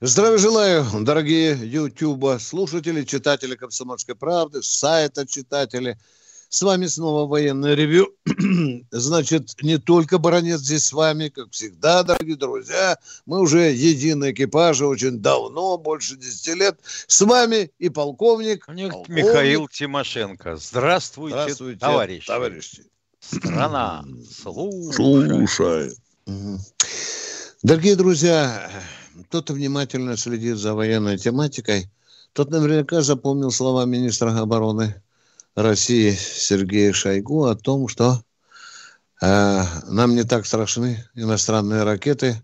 Здравия желаю, дорогие Ютуба слушатели, читатели «Комсомольской правды», сайта читатели – с вами снова военное ревю. Значит, не только баронец здесь с вами, как всегда, дорогие друзья. Мы уже единый экипаж, очень давно, больше 10 лет. С вами и полковник. полковник. Михаил Тимошенко. Здравствуйте, Здравствуйте товарищи. товарищи. Страна слушает. слушает. Дорогие друзья, кто-то внимательно следит за военной тематикой, тот наверняка запомнил слова министра обороны России Сергея Шойгу о том, что э, нам не так страшны иностранные ракеты,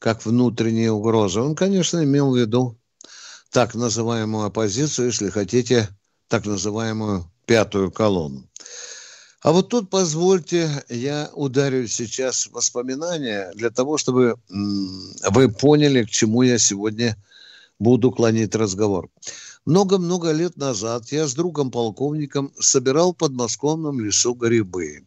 как внутренние угрозы. Он, конечно, имел в виду так называемую оппозицию, если хотите, так называемую пятую колонну. А вот тут, позвольте, я ударю сейчас воспоминания для того, чтобы вы поняли, к чему я сегодня буду клонить разговор. Много-много лет назад я с другом-полковником собирал в подмосковном лесу грибы.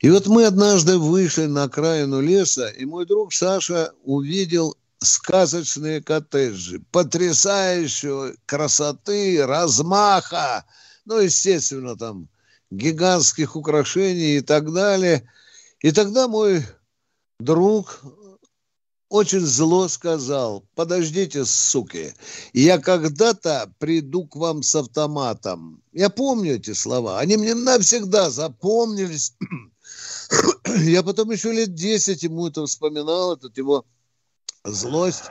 И вот мы однажды вышли на окраину леса, и мой друг Саша увидел сказочные коттеджи, потрясающей красоты, размаха, ну, естественно, там гигантских украшений и так далее. И тогда мой друг очень зло сказал, подождите, суки, я когда-то приду к вам с автоматом. Я помню эти слова, они мне навсегда запомнились. Я потом еще лет десять ему это вспоминал, этот его злость.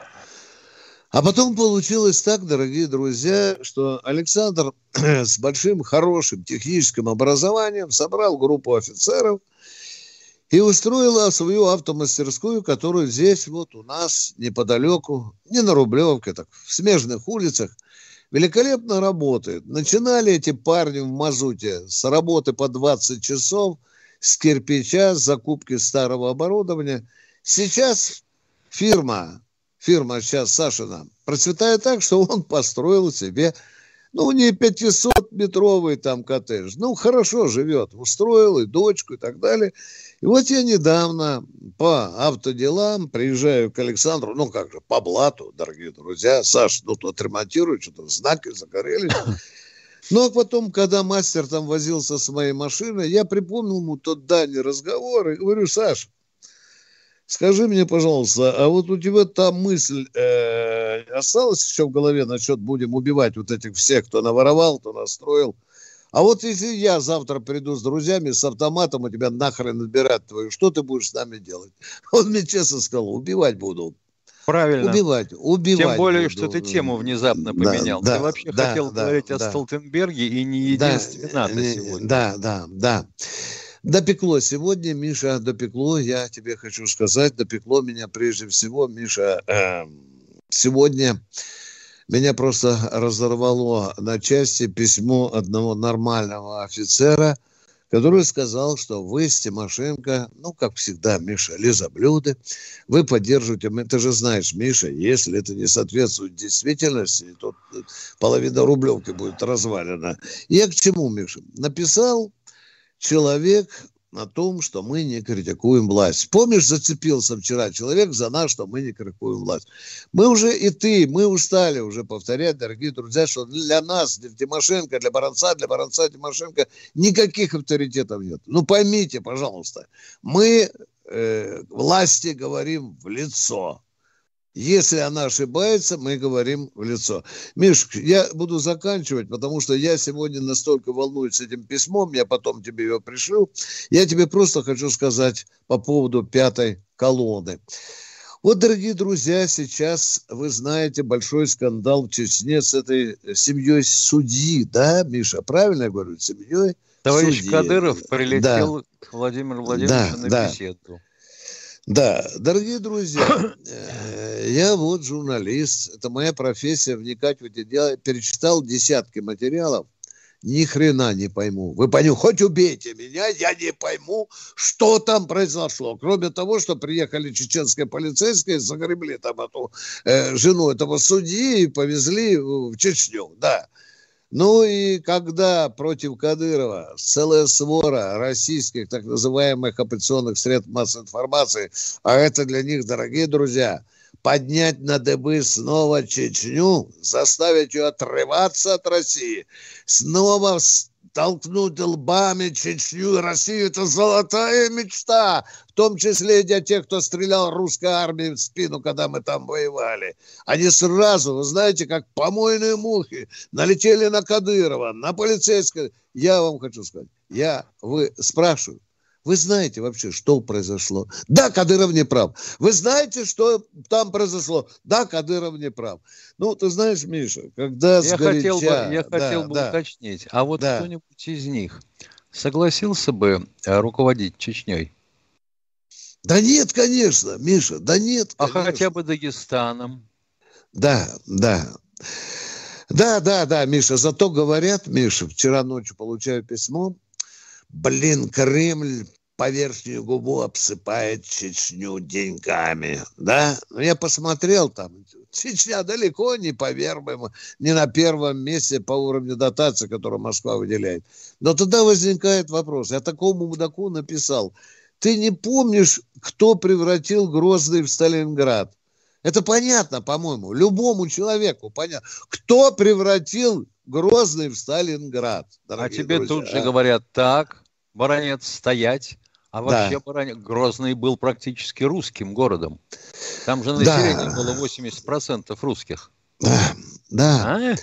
А потом получилось так, дорогие друзья, что Александр с большим, хорошим техническим образованием собрал группу офицеров – и устроила свою автомастерскую, которую здесь вот у нас неподалеку, не на Рублевке, так в смежных улицах, великолепно работает. Начинали эти парни в мазуте с работы по 20 часов, с кирпича, с закупки старого оборудования. Сейчас фирма, фирма сейчас Сашина, процветает так, что он построил себе ну, не 500-метровый там коттедж. Ну, хорошо живет, устроил и дочку и так далее. И вот я недавно по автоделам приезжаю к Александру, ну, как же, по блату, дорогие друзья. Саш, ну, тут ремонтируют, что-то знаки загорелись. А потом, когда мастер там возился с моей машиной, я припомнил ему тот дальний разговор и говорю, Саш, Скажи мне, пожалуйста, а вот у тебя та мысль э, осталась еще в голове насчет будем убивать вот этих всех, кто наворовал, кто настроил? А вот если я завтра приду с друзьями с автоматом, у тебя нахрен отбирать твою, что ты будешь с нами делать? Он мне честно сказал, убивать буду. Правильно. Убивать, убивать. Тем более, буду. что ты тему внезапно поменял. Да, ты да, вообще да, хотел да, говорить да, о Столтенберге и не единственно да, сегодня. Да, да, да. Допекло сегодня, Миша, допекло, я тебе хочу сказать, допекло меня прежде всего, Миша, э, сегодня меня просто разорвало на части письмо одного нормального офицера, который сказал, что вы с Тимошенко, ну, как всегда, Миша, лизоблюды, вы поддерживаете, ты же знаешь, Миша, если это не соответствует действительности, то половина рублевки будет развалена. Я к чему, Миша? Написал человек о том, что мы не критикуем власть. Помнишь, зацепился вчера человек за нас, что мы не критикуем власть. Мы уже и ты, мы устали уже повторять, дорогие друзья, что для нас, для Тимошенко, для Баранца, для Баранца Тимошенко никаких авторитетов нет. Ну поймите, пожалуйста, мы э, власти говорим в лицо. Если она ошибается, мы говорим в лицо. Миш, я буду заканчивать, потому что я сегодня настолько волнуюсь этим письмом, я потом тебе его пришлю. Я тебе просто хочу сказать по поводу пятой колонны. Вот, дорогие друзья, сейчас, вы знаете, большой скандал в Чечне с этой семьей судьи, да, Миша, правильно я говорю, семьей Товарищ судьи. Кадыров прилетел да. к Владимиру Владимировичу да, на да. беседу. Да, дорогие друзья, э, я вот журналист, это моя профессия, вникать в эти дела, перечитал десятки материалов. ни хрена не пойму. Вы пойму, хоть убейте меня, я не пойму, что там произошло. Кроме того, что приехали чеченские полицейские, загребли там эту э, жену этого судьи и повезли в Чечню, да. Ну и когда против Кадырова целая свора российских так называемых оппозиционных средств массовой информации, а это для них, дорогие друзья, поднять на дыбы снова Чечню, заставить ее отрываться от России, снова толкнуть лбами Чечню и Россию – это золотая мечта, в том числе и для тех, кто стрелял русской армии в спину, когда мы там воевали. Они сразу, вы знаете, как помойные мухи, налетели на Кадырова, на полицейского. Я вам хочу сказать, я, вы спрашиваю, вы знаете вообще, что произошло? Да, Кадыров не прав. Вы знаете, что там произошло? Да, Кадыров не прав. Ну, ты знаешь, Миша, когда я сгоряча... хотел бы, Я да, хотел бы да, уточнить, а вот да. кто-нибудь из них согласился бы э, руководить Чечней? Да нет, конечно, Миша, да нет. А конечно. А хотя бы Дагестаном? Да, да. Да, да, да, Миша, зато говорят, Миша, вчера ночью получаю письмо, блин, Кремль по верхнюю губу обсыпает Чечню деньгами, да? Ну, я посмотрел там, Чечня далеко не по первому, не на первом месте по уровню дотации, которую Москва выделяет. Но тогда возникает вопрос, я такому мудаку написал, ты не помнишь, кто превратил Грозный в Сталинград? Это понятно, по-моему, любому человеку понятно. Кто превратил Грозный в Сталинград? А тебе друзья, тут же а? говорят, так, Баранец стоять. А вообще да. Баранец, Грозный был практически русским городом. Там же население да. было 80% русских. Да, да. А?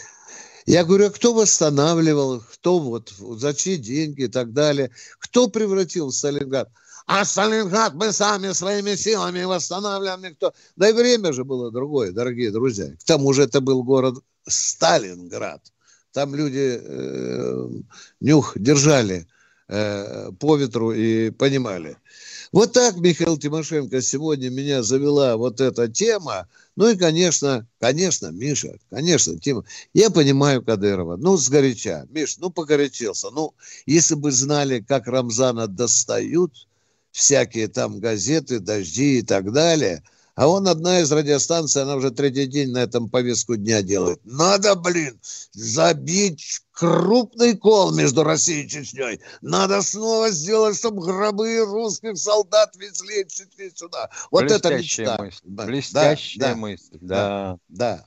Я говорю, а кто восстанавливал, кто вот, за чьи деньги и так далее. Кто превратил в Сталинград? А Сталинград мы сами своими силами восстанавливаем. Кто... Да и время же было другое, дорогие друзья. К тому же это был город Сталинград. Там люди э, нюх держали э, по ветру и понимали. Вот так, Михаил Тимошенко, сегодня меня завела вот эта тема. Ну и, конечно, конечно, Миша, конечно, Тима, я понимаю Кадырова. Ну, сгоряча. Миш, ну, погорячился. Ну, если бы знали, как Рамзана достают всякие там газеты, дожди и так далее – а он одна из радиостанций, она уже третий день на этом повестку дня делает. Надо, блин, забить крупный кол между Россией и Чечней. Надо снова сделать, чтобы гробы русских солдат везли Чечни сюда. Вот Блестящая это мечта. Мысль. Блестящая да, мысль, да. Да.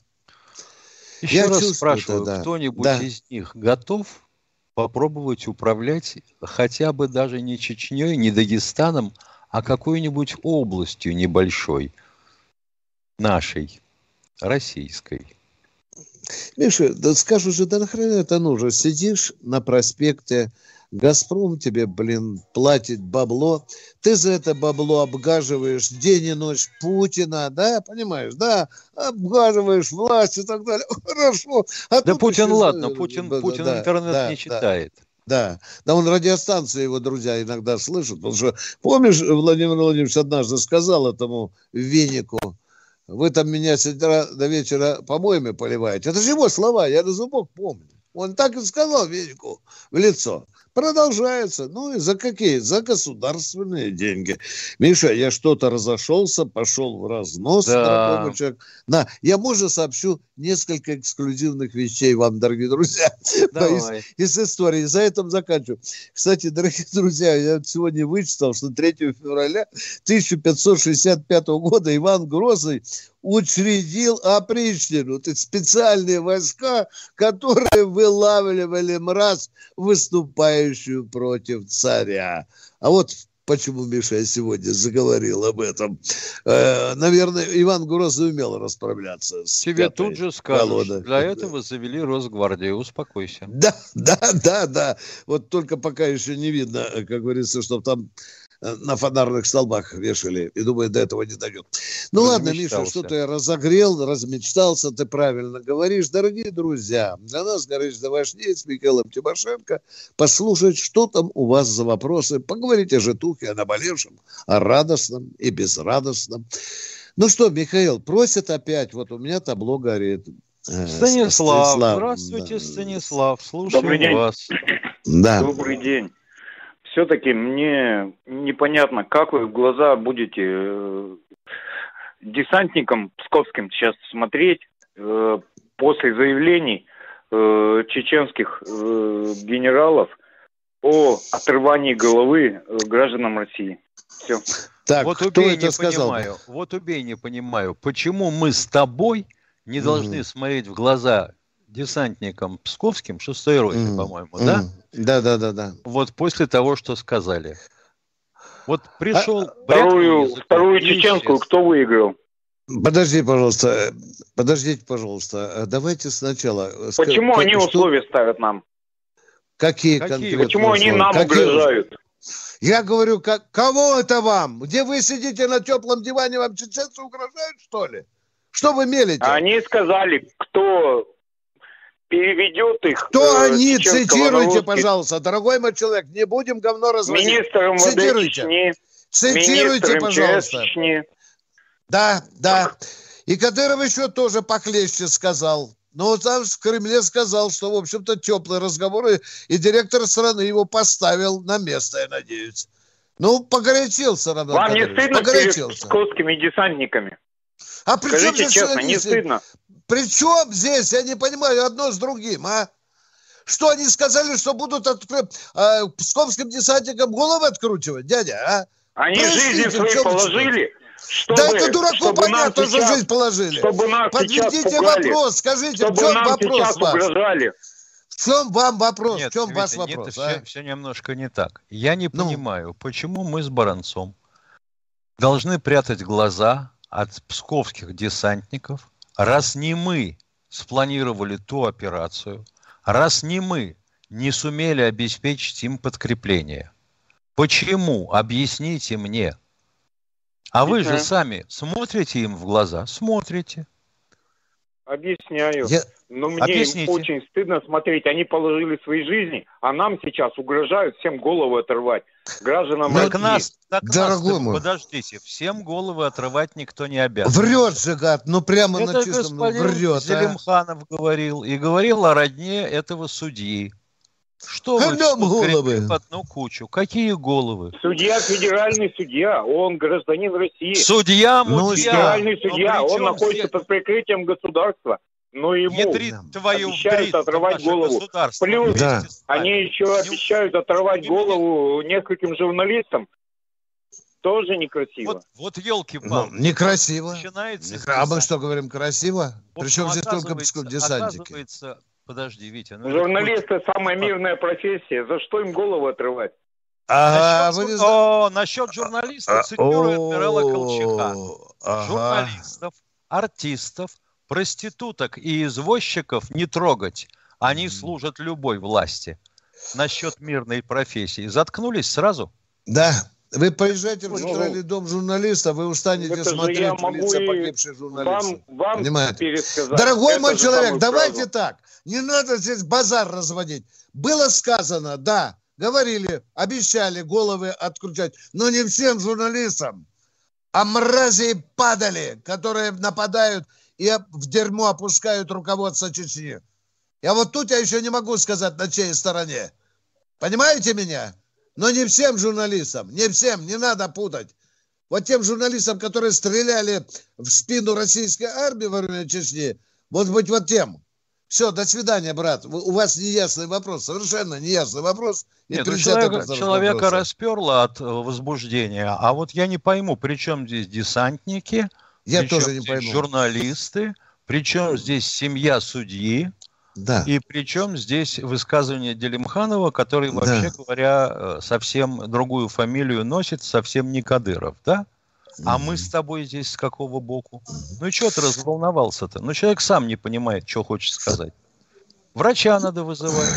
Еще Я раз спрашиваю, да. кто-нибудь да. из них готов попробовать управлять хотя бы даже не Чечней, не Дагестаном, а какой-нибудь областью небольшой – нашей, российской. Миша, да скажу же, да нахрена это нужно? Сидишь на проспекте, Газпром тебе, блин, платит бабло, ты за это бабло обгаживаешь день и ночь Путина, да, понимаешь, да, обгаживаешь власть и так далее. Хорошо. А да Путин, еще... ладно, Путин, да, Путин да, интернет да, не читает. Да, да, он радиостанции его друзья иногда слышат, потому что, помнишь, Владимир Владимирович однажды сказал этому Венику, вы там меня с утра до вечера помоями поливаете. Это же его слова, я до зубок помню. Он так и сказал Венику в лицо. Продолжается. Ну и за какие? За государственные деньги. Миша, я что-то разошелся, пошел в разнос, да. дорогой человек. На, я, можно, сообщу несколько эксклюзивных вещей вам, дорогие друзья, из, из истории. За этим заканчиваю. Кстати, дорогие друзья, я сегодня вычитал, что 3 февраля 1565 года Иван Грозный учредил опричнину. Это специальные войска, которые вылавливали мразь, выступающую против царя. А вот почему Миша я сегодня заговорил об этом. Э, наверное, Иван Грозный умел расправляться с Тебе тут же скажут, колодой. для этого завели Росгвардию, успокойся. Да, да, да, да. Вот только пока еще не видно, как говорится, что там Э, на фонарных столбах вешали. И думаю, до этого не дойдет. Ну ладно, Миша, что-то я разогрел, размечтался, ты правильно говоришь. Дорогие друзья, для нас гораздо важнее с Михаилом Тимошенко послушать, что там у вас за вопросы. Поговорите о житухе, о наболевшем, о радостном и безрадостном. Ну что, Михаил, просят опять, вот у меня табло горит. Станислав, Станислав здравствуйте, да. Станислав, слушаю Добрый день. вас. Да. Добрый день. Все-таки мне непонятно, как вы в глаза будете э, десантникам псковским сейчас смотреть э, после заявлений э, чеченских э, генералов о отрывании головы э, гражданам России. Все. Так, вот кто убей, это не сказал? Понимаю, вот убей, не понимаю, почему мы с тобой не должны mm. смотреть в глаза десантникам псковским, шестой роте, mm. по-моему, mm. да? Да, да, да, да. Вот после того, что сказали. Вот пришел... А, вторую, вторую чеченскую кто выиграл? Подожди, пожалуйста, подождите, пожалуйста. Давайте сначала. Почему как, они что... условия ставят нам? Какие, Какие? конкретные Почему условия? они нам Какие? угрожают? Я говорю, как, кого это вам? Где вы сидите на теплом диване, вам чеченцы угрожают, что ли? Что вы мелите? Они сказали, кто переведет их. Кто э, они? Цитируйте, пожалуйста, дорогой мой человек, не будем говно разводить. Министр МВД Цитируйте. Чечни. Цитируйте, пожалуйста. Чечни. Да, да. И Кадыров еще тоже похлеще сказал. Но там в Кремле сказал, что, в общем-то, теплые разговоры, и директор страны его поставил на место, я надеюсь. Ну, погорячился, Роман Вам Кадырович, не стыдно перед псковскими десантниками? А при Скажите чем честно, не стыдно? При чем здесь, я не понимаю, одно с другим, а? Что они сказали, что будут откры... э, псковским десантникам головы откручивать, дядя, а? Они Простите, жизни свои положили, чтобы, да это дураку понятно, что жизнь положили. Чтобы нас Подведите вопрос, скажите, чтобы в чем нам вопрос ваш? Угрожали. В чем вам вопрос? Нет, в чем Витя, ваш вопрос? Нет, а? все, все немножко не так. Я не ну. понимаю, почему мы с Баранцом должны прятать глаза от псковских десантников, раз не мы спланировали ту операцию, раз не мы не сумели обеспечить им подкрепление. Почему? Объясните мне. А вы же сами смотрите им в глаза? Смотрите. Объясняю. Я... Но мне Объясните. им очень стыдно смотреть. Они положили свои жизни, а нам сейчас угрожают всем голову оторвать. Гражданам так России. Нас, так Дорогой нас, мой. Подождите, всем головы отрывать никто не обязан. Врет же, гад, ну прямо Это на чистом ну, врет. А. Зелимханов а? говорил, и говорил о родне этого судьи. Что вы головы? в одну кучу? Какие головы? Судья, федеральный судья, он гражданин России. Судья, ну. Федеральный судья, он находится под прикрытием государства. Но ему Ядрит твою обещают отрывать голову. Плюс да. они еще обещают оторвать голову нескольким журналистам. Тоже некрасиво. Вот, вот елки-палки. Ну, некрасиво. Начинается а мы что говорим, красиво? Вот, Причем здесь только десантники. Подожди, Витя. Ну Журналисты – самая мирная профессия. За что им голову отрывать? А, насчет, вы... о, насчет журналистов а, цитирую адмирала Колчака. Ага. Журналистов, артистов, проституток и извозчиков не трогать. Они служат любой власти. Насчет мирной профессии. Заткнулись сразу? Да, вы поезжайте в Центральный ну, дом журналиста, вы устанете смотреть в лица погибших журналистов. Вам, вам Понимаете? Дорогой мой человек, давайте фразу. так. Не надо здесь базар разводить. Было сказано, да, говорили, обещали головы откручать, но не всем журналистам. А мрази падали, которые нападают и в дерьмо опускают руководство Чечни. Я вот тут я еще не могу сказать, на чьей стороне. Понимаете меня? Но не всем журналистам, не всем, не надо путать. Вот тем журналистам, которые стреляли в спину российской армии во время Чечни, может быть, вот тем. Все, до свидания, брат. У вас неясный вопрос, совершенно неясный вопрос. Нет, ну, человека, человека расперло от э, возбуждения, а вот я не пойму, при чем здесь десантники, я тоже не пойму. журналисты, причем здесь семья судьи, да. И причем здесь высказывание Делимханова, который, вообще да. говоря, э, совсем другую фамилию носит, совсем не Кадыров, да? А мы с тобой здесь с какого боку? Ну и что ты разволновался-то? Ну человек сам не понимает, что хочет сказать. Врача надо вызывать.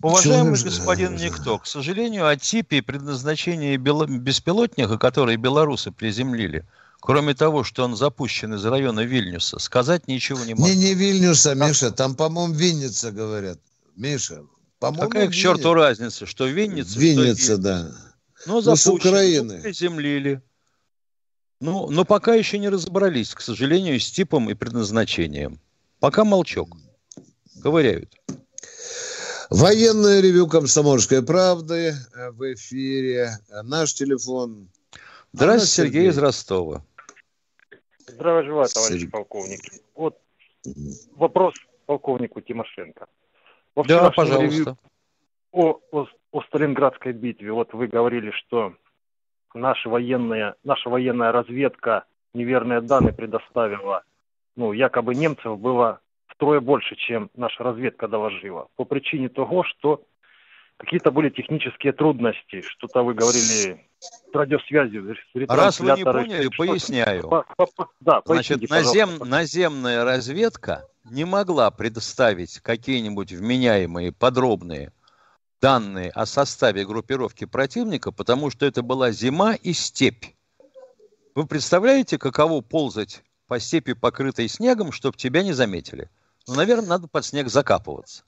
Уважаемый господин Никто, к сожалению, о типе и предназначении беспилотника, которые белорусы приземлили – Кроме того, что он запущен из района Вильнюса, сказать ничего не могу. Не, не Вильнюса, Миша, там, по-моему, Винница говорят. Миша, по-моему, Какая к черту разница, что Винница, Винница, что да. Ну, запущен, ну, с Украины. приземлили. Ну, но пока еще не разобрались, к сожалению, с типом и предназначением. Пока молчок. Ковыряют. Военное ревю «Комсомольской правды» в эфире. Наш телефон. Здравствуйте. Сергей из Ростова. Здравия желаю, товарищ Сергей. полковник. Вот вопрос полковнику Тимошенко. Во да, пожалуйста. О, о, о Сталинградской битве. Вот вы говорили, что наша военная, наша военная разведка неверные данные предоставила. Ну, якобы немцев было втрое больше, чем наша разведка доложила. По причине того, что какие-то были технические трудности. Что-то вы говорили С Раз вы не поняли, поясняю. По, по, по, да, Значит, назем, наземная разведка не могла предоставить какие-нибудь вменяемые подробные данные о составе группировки противника, потому что это была зима и степь. Вы представляете, каково ползать по степи, покрытой снегом, чтобы тебя не заметили? Ну, наверное, надо под снег закапываться.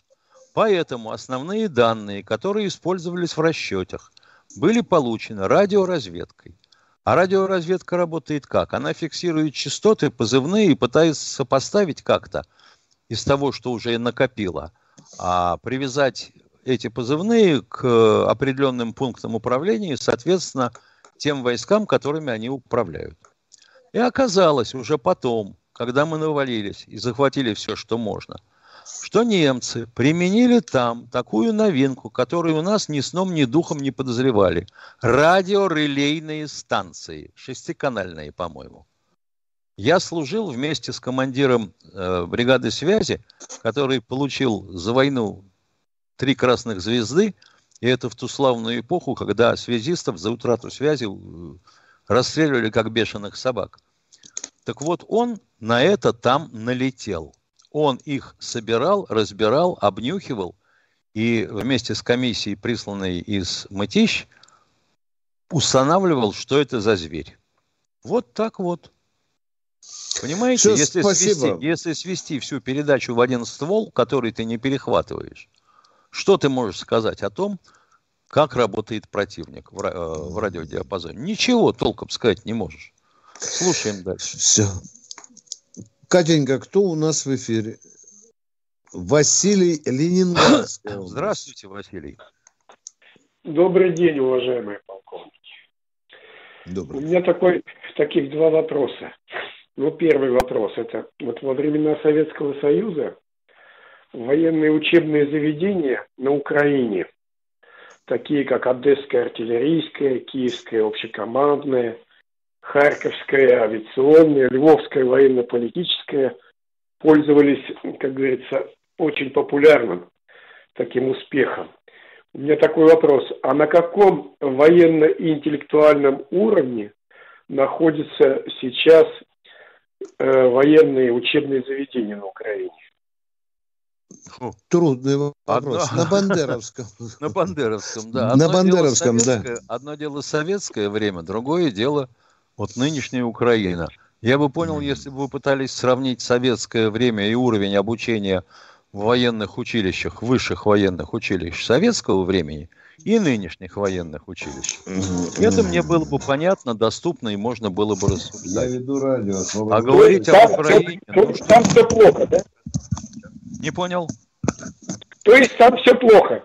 Поэтому основные данные, которые использовались в расчетах, были получены радиоразведкой. А радиоразведка работает как? Она фиксирует частоты, позывные и пытается сопоставить как-то из того, что уже накопила, а привязать эти позывные к определенным пунктам управления и, соответственно, тем войскам, которыми они управляют. И оказалось уже потом, когда мы навалились и захватили все, что можно, что немцы применили там такую новинку, которую у нас ни сном, ни духом не подозревали. Радиорелейные станции, шестиканальные, по-моему. Я служил вместе с командиром э, бригады связи, который получил за войну три красных звезды, и это в ту славную эпоху, когда связистов за утрату связи э, расстреливали как бешеных собак. Так вот, он на это там налетел. Он их собирал, разбирал, обнюхивал, и вместе с комиссией, присланной из Мытищ, устанавливал, что это за зверь. Вот так вот. Понимаете, Все, если, свести, если свести всю передачу в один ствол, который ты не перехватываешь, что ты можешь сказать о том, как работает противник в, э, в радиодиапазоне? Ничего толком сказать не можешь. Слушаем дальше. Все. Катенька, кто у нас в эфире? Василий Ленинградский. Здравствуйте, Василий. Добрый день, уважаемые полковники. Добрый. У меня такой, таких два вопроса. Ну, первый вопрос. Это вот во времена Советского Союза военные учебные заведения на Украине, такие как Одесская артиллерийская, Киевская общекомандная, Харьковская авиационная, Львовская военно-политическая, пользовались, как говорится, очень популярным таким успехом. У меня такой вопрос. А на каком военно-интеллектуальном уровне находятся сейчас э, военные учебные заведения на Украине? Трудный вопрос. Одно... На Бандеровском. На Бандеровском, да. Одно на Бандеровском, да. Одно дело советское время, другое дело вот нынешняя Украина. Я бы понял, если бы вы пытались сравнить советское время и уровень обучения в военных училищах, высших военных училищ советского времени и нынешних военных училищ. Это мне было бы понятно, доступно и можно было бы рассуждать. Я веду радио. А говорить об Украине... Ну, там все плохо, да? Не понял. То есть там все плохо.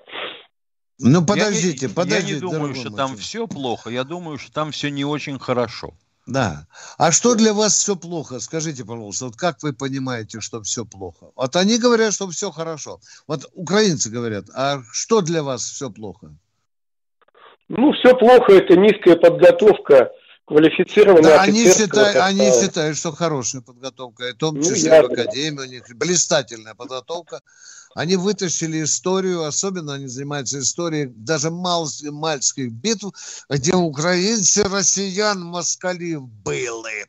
Ну подождите, я, подождите. Я не думаю, что там все плохо. Я думаю, что там все не очень хорошо. Да. А что для вас все плохо? Скажите, пожалуйста, вот как вы понимаете, что все плохо? Вот они говорят, что все хорошо. Вот украинцы говорят, а что для вас все плохо? Ну, все плохо, это низкая подготовка квалифицированная да, они считают, они считают, что хорошая подготовка, и в том ну, числе ну, в академии у них блистательная подготовка. Они вытащили историю, особенно они занимаются историей даже мал, мальских битв, где украинцы, россиян, москали были.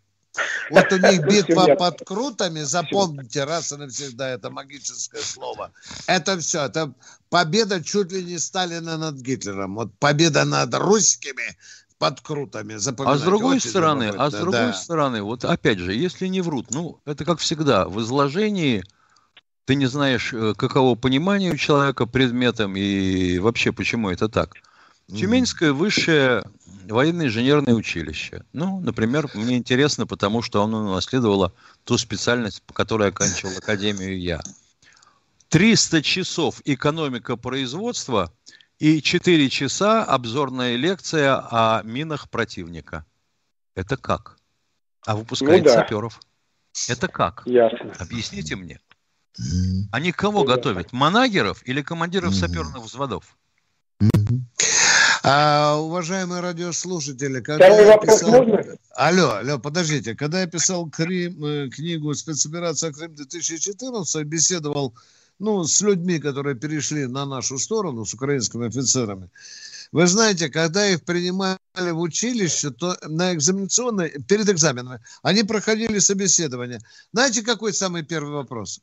Вот у них битва под крутами, запомните раз и навсегда это магическое слово. Это все, это победа чуть ли не Сталина над Гитлером. Вот победа над русскими под крутами. А с другой стороны, а с другой да. стороны, вот опять же, если не врут, ну, это как всегда, в изложении ты не знаешь, э, каково понимание у человека предметом и вообще почему это так. Тюменское высшее военное инженерное училище. Ну, например, мне интересно, потому что оно унаследовало ту специальность, по которой оканчивал академию я. 300 часов экономика производства и 4 часа обзорная лекция о минах противника. Это как? А выпускает ну, да. саперов. Это как? Ясно. Объясните мне. Они кого ну, готовят? Манагеров или командиров саперных взводов? А, уважаемые радиослушатели, когда я писал... Алло, алло, подождите. Когда я писал Крым, э, книгу «Спецоперация Крым-2014», беседовал ну, с людьми, которые перешли на нашу сторону, с украинскими офицерами. Вы знаете, когда их принимали в училище, то на экзаменационной, перед экзаменами, они проходили собеседование. Знаете, какой самый первый вопрос?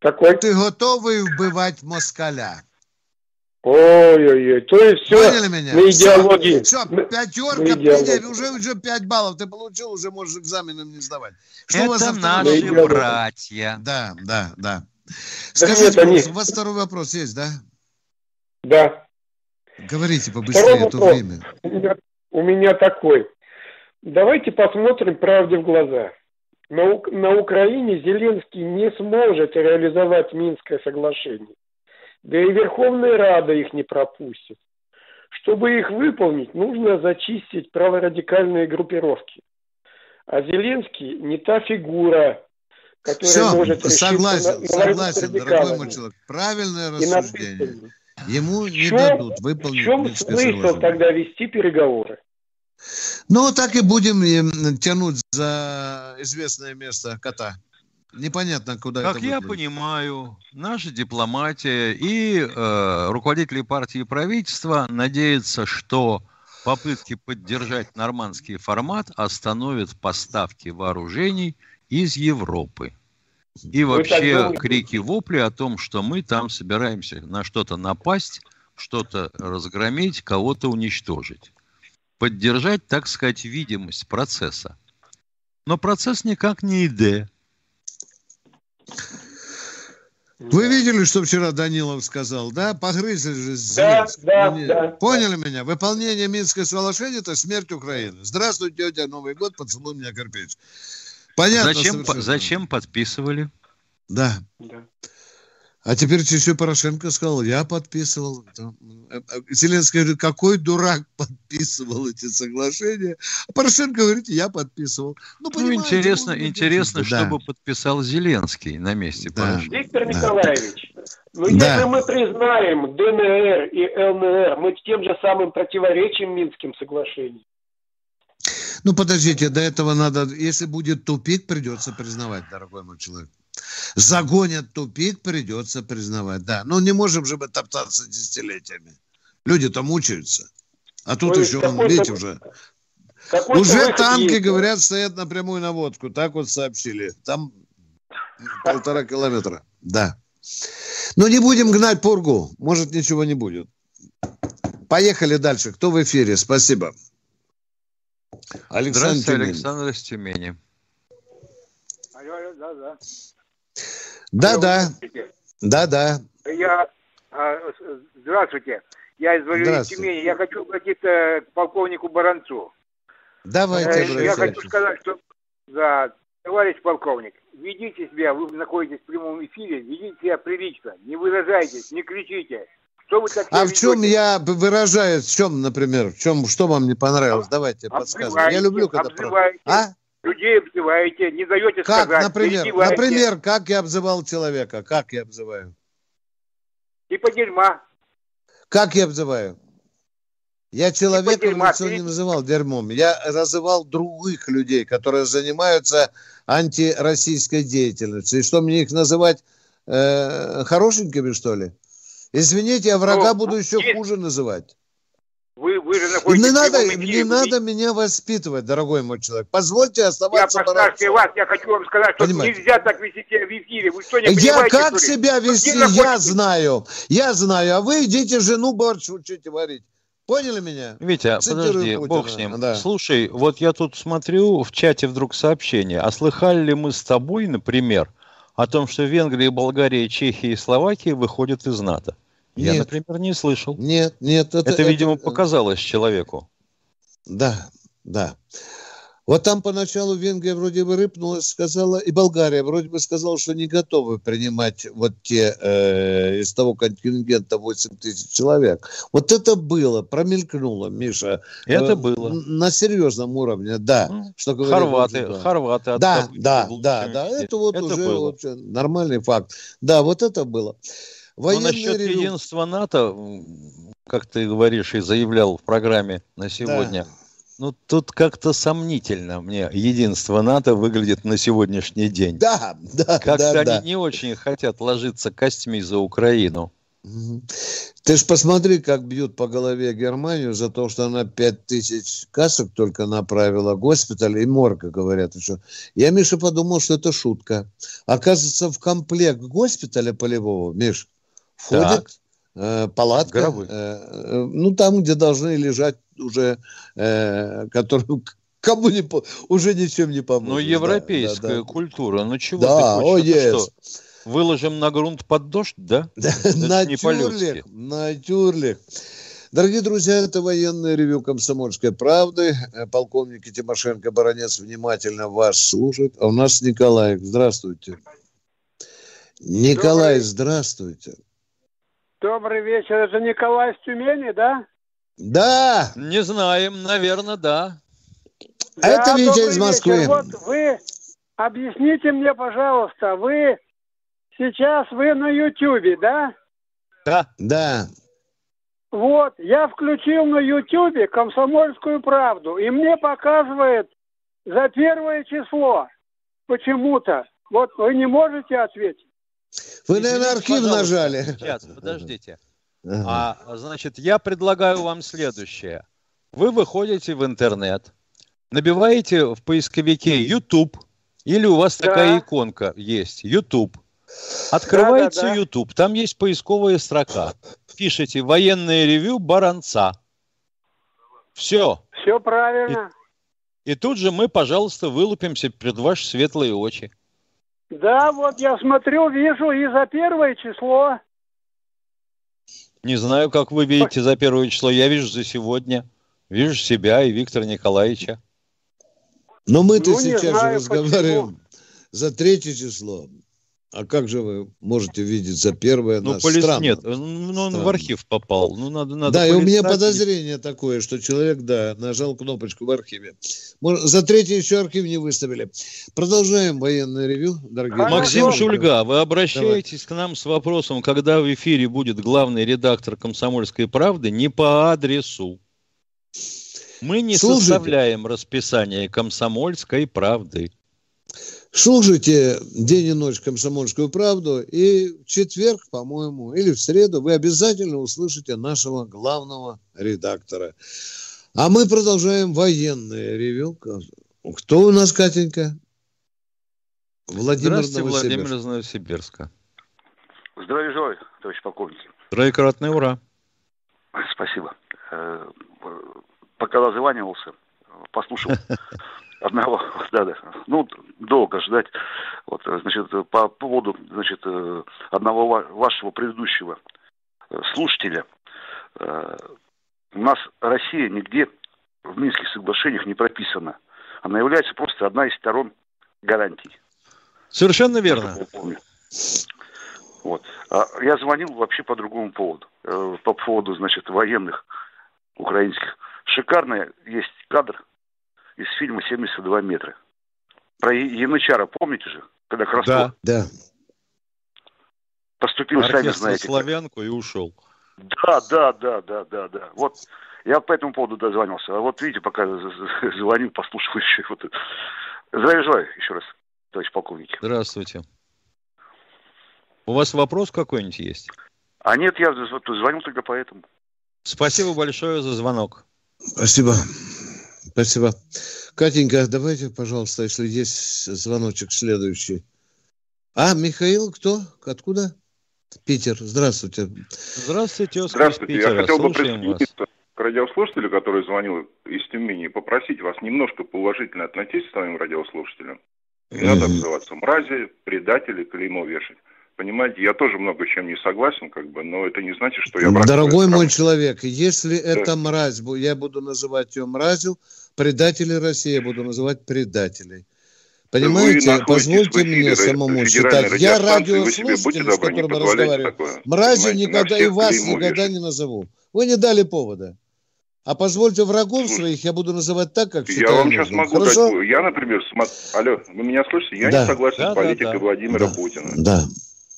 Какой? Ты готовый вбивать москаля? Ой-ой-ой, то есть все Поняли меня? на идеологии. Все, все пятерка, приди, уже, уже пять баллов ты получил, уже можешь экзаменом не сдавать. Что Это у вас наши братья. Да, да, да. Скажите, нет, они... у вас второй вопрос есть, да? Да. Говорите побыстрее, а то время. У меня, у меня такой. Давайте посмотрим правде в глаза. На, на Украине Зеленский не сможет реализовать Минское соглашение. Да и Верховная Рада их не пропустит. Чтобы их выполнить, нужно зачистить праворадикальные группировки. А Зеленский не та фигура, которая Все, может согласен, согласен, дорогой мой человек. Правильное рассуждение. Ему не чем, дадут выполнить. В чем смысл тогда вести переговоры? Ну, так и будем тянуть за известное место кота. Непонятно, куда как это я понимаю, наша дипломатия и э, руководители партии и правительства надеются, что попытки поддержать нормандский формат остановят поставки вооружений из Европы. И вообще крики вопли о том, что мы там собираемся на что-то напасть, что-то разгромить, кого-то уничтожить. Поддержать, так сказать, видимость процесса. Но процесс никак не идея. Вы видели, что вчера Данилов сказал, да? Погрызли же да, да, да, Поняли да. меня? Выполнение Минского соглашения – это смерть Украины. Здравствуйте, тетя, Новый год, поцелуй меня, кирпич. Понятно Зачем, по, зачем подписывали? Да. да. А теперь еще Порошенко сказал, я подписывал. Э, э, Зеленский говорит, какой дурак подписывал эти соглашения? А Порошенко говорит, я подписывал. Ну, ну интересно, интересно, да. чтобы подписал Зеленский на месте да. Порошенко. Виктор да. Николаевич, ну да. если мы признаем ДНР и ЛНР, мы тем же самым противоречим Минским соглашениям. Ну, подождите, до этого надо, если будет тупик, придется признавать, дорогой мой человек. Загонят тупик, придется признавать, да. Но не можем же мы топтаться десятилетиями. Люди-то мучаются. А тут То еще, он, видите, уже... Уже танки, есть, говорят, стоят на прямую наводку. Так вот сообщили. Там полтора километра. Да. Но не будем гнать пургу. Может, ничего не будет. Поехали дальше. Кто в эфире? Спасибо. Александр Здравствуйте, Тюмень. Александр из Тюмени. Алло, алло, да, да. Да, да. Да, да. Я, а, здравствуйте. Я из Тюмени. Я хочу обратиться к полковнику Баранцу. Давайте, э, Я хочу сказать, что, да, товарищ полковник, ведите себя, вы находитесь в прямом эфире, ведите себя прилично, не выражайтесь, не кричите. Что вы так а в чем я выражаюсь, в чем, например, в чем, что вам не понравилось? Давайте подсказывайте. Я люблю, когда... А? Людей обзываете, не даете как, сказать. Например, например, как я обзывал человека? Как я обзываю? Типа дерьма. Как я обзываю? Я человека типа в лицо не называл дерьмом. Я называл других людей, которые занимаются антироссийской деятельностью. И что мне их называть э, хорошенькими, что ли? Извините, я врага Но, буду еще есть... хуже называть. Вы, вы же не надо, не надо меня воспитывать, дорогой мой человек. Позвольте оставаться Я постарше вас, я хочу вам сказать, что Понимаете? нельзя так вести себя в эфире. Вы что, не Я как себя вести, я знаю. Я знаю, а вы идите жену борщ учите варить. Поняли меня? Витя, Цитирую подожди, Путина. бог с ним. Да. Слушай, вот я тут смотрю в чате вдруг сообщение. А слыхали ли мы с тобой, например, о том, что Венгрия, Болгария, Чехия и Словакия выходят из НАТО? Я, нет. например, не слышал. Нет, нет. Это, это, это видимо, показалось человеку. Да, да. Вот там поначалу Венгрия вроде бы рыпнулась, сказала, и Болгария вроде бы сказала, что не готовы принимать вот те э, из того контингента 8 тысяч человек. Вот это было, промелькнуло, Миша. Это э, было. На серьезном уровне, да. Ну, что хорваты, да. хорваты. Да, да, да, да. Это вот это уже было. вообще нормальный факт. Да, вот это было. Военные Но насчет ревю... единства НАТО, как ты говоришь и заявлял в программе на сегодня, да ну, тут как-то сомнительно мне единство НАТО выглядит на сегодняшний день. Да, да, Как-то да, они да. не очень хотят ложиться костьми за Украину. Ты ж посмотри, как бьют по голове Германию за то, что она пять тысяч касок только направила, госпиталь и морга, говорят еще. Я, Миша, подумал, что это шутка. Оказывается, в комплект госпиталя полевого, Миш, входит э, палатка, э, э, ну, там, где должны лежать уже, э, который кому не уже ничем не поможет. Ну, европейская да, да, культура, ну чего да, ты хочешь? О, yes. что, выложим на грунт под дождь, да? Натюрлих, натюрлих. Дорогие друзья, это военное ревю «Комсомольской правды». Э, полковник Тимошенко Баранец внимательно вас слушает. А у нас Николай. Здравствуйте. Николай, здравствуйте. Добрый вечер. Это Николай с Тюмени, да? Да. Не знаем, наверное, да. А да, это Витя из Москвы. Вечер. Вот вы объясните мне, пожалуйста, вы сейчас вы на Ютьюбе, да? Да. Да. Вот, я включил на Ютьюбе «Комсомольскую правду», и мне показывает за первое число почему-то. Вот вы не можете ответить? Вы, наверное, архив нажали. Сейчас, подождите. Ага. А, значит, я предлагаю вам следующее. Вы выходите в интернет, набиваете в поисковике YouTube, или у вас да. такая иконка есть, YouTube. Открываете да, да, да. YouTube, там есть поисковая строка. Пишите «Военное ревю Баранца». Все. Все правильно. И, и тут же мы, пожалуйста, вылупимся перед ваши светлые очи. Да, вот я смотрю, вижу и за первое число. Не знаю, как вы видите за первое число. Я вижу за сегодня. Вижу себя и Виктора Николаевича. Но мы-то ну, сейчас знаю, разговариваем почему. за третье число. А как же вы можете видеть за первое? Ну, полис... Странно. нет, ну, он в архив попал. Ну, надо, надо да, и у меня подозрение такое, что человек, да, нажал кнопочку в архиве. Может, за третий еще архив не выставили. Продолжаем военное ревю, дорогие Максим друзья. Шульга, вы обращаетесь Давай. к нам с вопросом, когда в эфире будет главный редактор «Комсомольской правды» не по адресу. Мы не Слушайте. составляем расписание «Комсомольской правды». Слушайте день и ночь «Комсомольскую правду», и в четверг, по-моему, или в среду вы обязательно услышите нашего главного редактора. А мы продолжаем военное ревю. Кто у нас, Катенька? Владимир Здравствуйте, Владимир из Новосибирска. Здравия желаю, товарищ полковник. Троекратный ура. Спасибо. Э, пока дозванивался, послушал одного, да, да, ну, долго ждать. Вот, значит, по поводу, значит, одного вашего предыдущего э, слушателя. Э, у нас Россия нигде в Минских соглашениях не прописана. Она является просто одна из сторон гарантий. Совершенно верно. Вот. А я звонил вообще по другому поводу. Э, по поводу, значит, военных украинских. Шикарный есть кадр из фильма «72 метра». Про Янычара, помните же? Когда Краснов да, да. поступил, Оркестр сами знаете. славянку и ушел. Да, да, да, да, да, да. Вот я по этому поводу дозвонился. А вот видите, пока звонил, послушал еще. Вот. Здравия желаю еще раз, товарищ полковник. Здравствуйте. У вас вопрос какой-нибудь есть? А нет, я звонил только поэтому. Спасибо большое за звонок. Спасибо. Спасибо. Катенька, давайте, пожалуйста, если есть звоночек следующий. А, Михаил, кто? Откуда? Питер. Здравствуйте. Здравствуйте, Оскар Здравствуйте. Питера. Я хотел бы присоединиться к радиослушателю, который звонил из Тюмени, и попросить вас немножко поуважительно относиться к своим радиослушателям. Не надо обзываться мрази, предатели, клеймо вешать. Понимаете, я тоже много чем не согласен, как бы, но это не значит, что я... Дорогой мой человек, если да. это мразь, я буду называть ее мразью, предателей России я буду называть предателей. Понимаете, позвольте мне самому считать. Я радиослушатель, с которым разговариваю. Мрази никогда и вас никогда не назову. Вы не дали повода. А позвольте врагов Слушай, своих я буду называть так, как считаю Я вам нужным. сейчас могу Хорошо? дать... Я, например, см... алло, вы меня слышите? Я да. не согласен да, с политикой да, да. Владимира да. Путина. Да.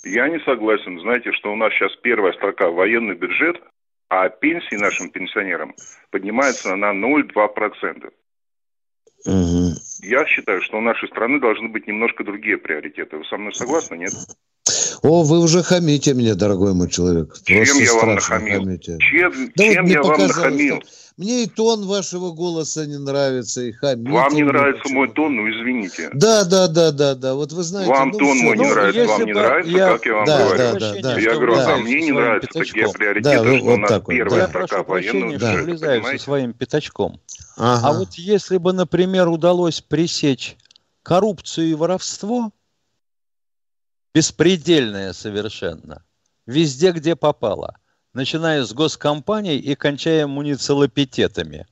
Я не согласен. Знаете, что у нас сейчас первая строка военный бюджет, а пенсии нашим пенсионерам поднимаются на 0,2%. Угу. Я считаю, что у нашей страны должны быть немножко другие приоритеты. Вы со мной согласны, нет? О, вы уже хамите мне, дорогой мой человек. Чем Просто я вам нахамил? Хамите. Чем, да чем вот я вам нахамил? Что... Мне и тон вашего голоса не нравится, и хамите. Вам не нравится мой тон, ну извините. Да, да, да, да, да. Вот вы знаете. Вам ну, тон все, мой не ну, нравится, вам не нравится, я... как я вам да, говорю. Да, да, да, я говорю, да, а мне не нравятся такие приоритеты, да, что вот у нас так первая да. строка военного да. влезаю со своим пятачком. Ага. А вот если бы, например, удалось пресечь коррупцию и воровство, беспредельное совершенно, везде, где попало, начиная с госкомпаний и кончая муниципалитетами.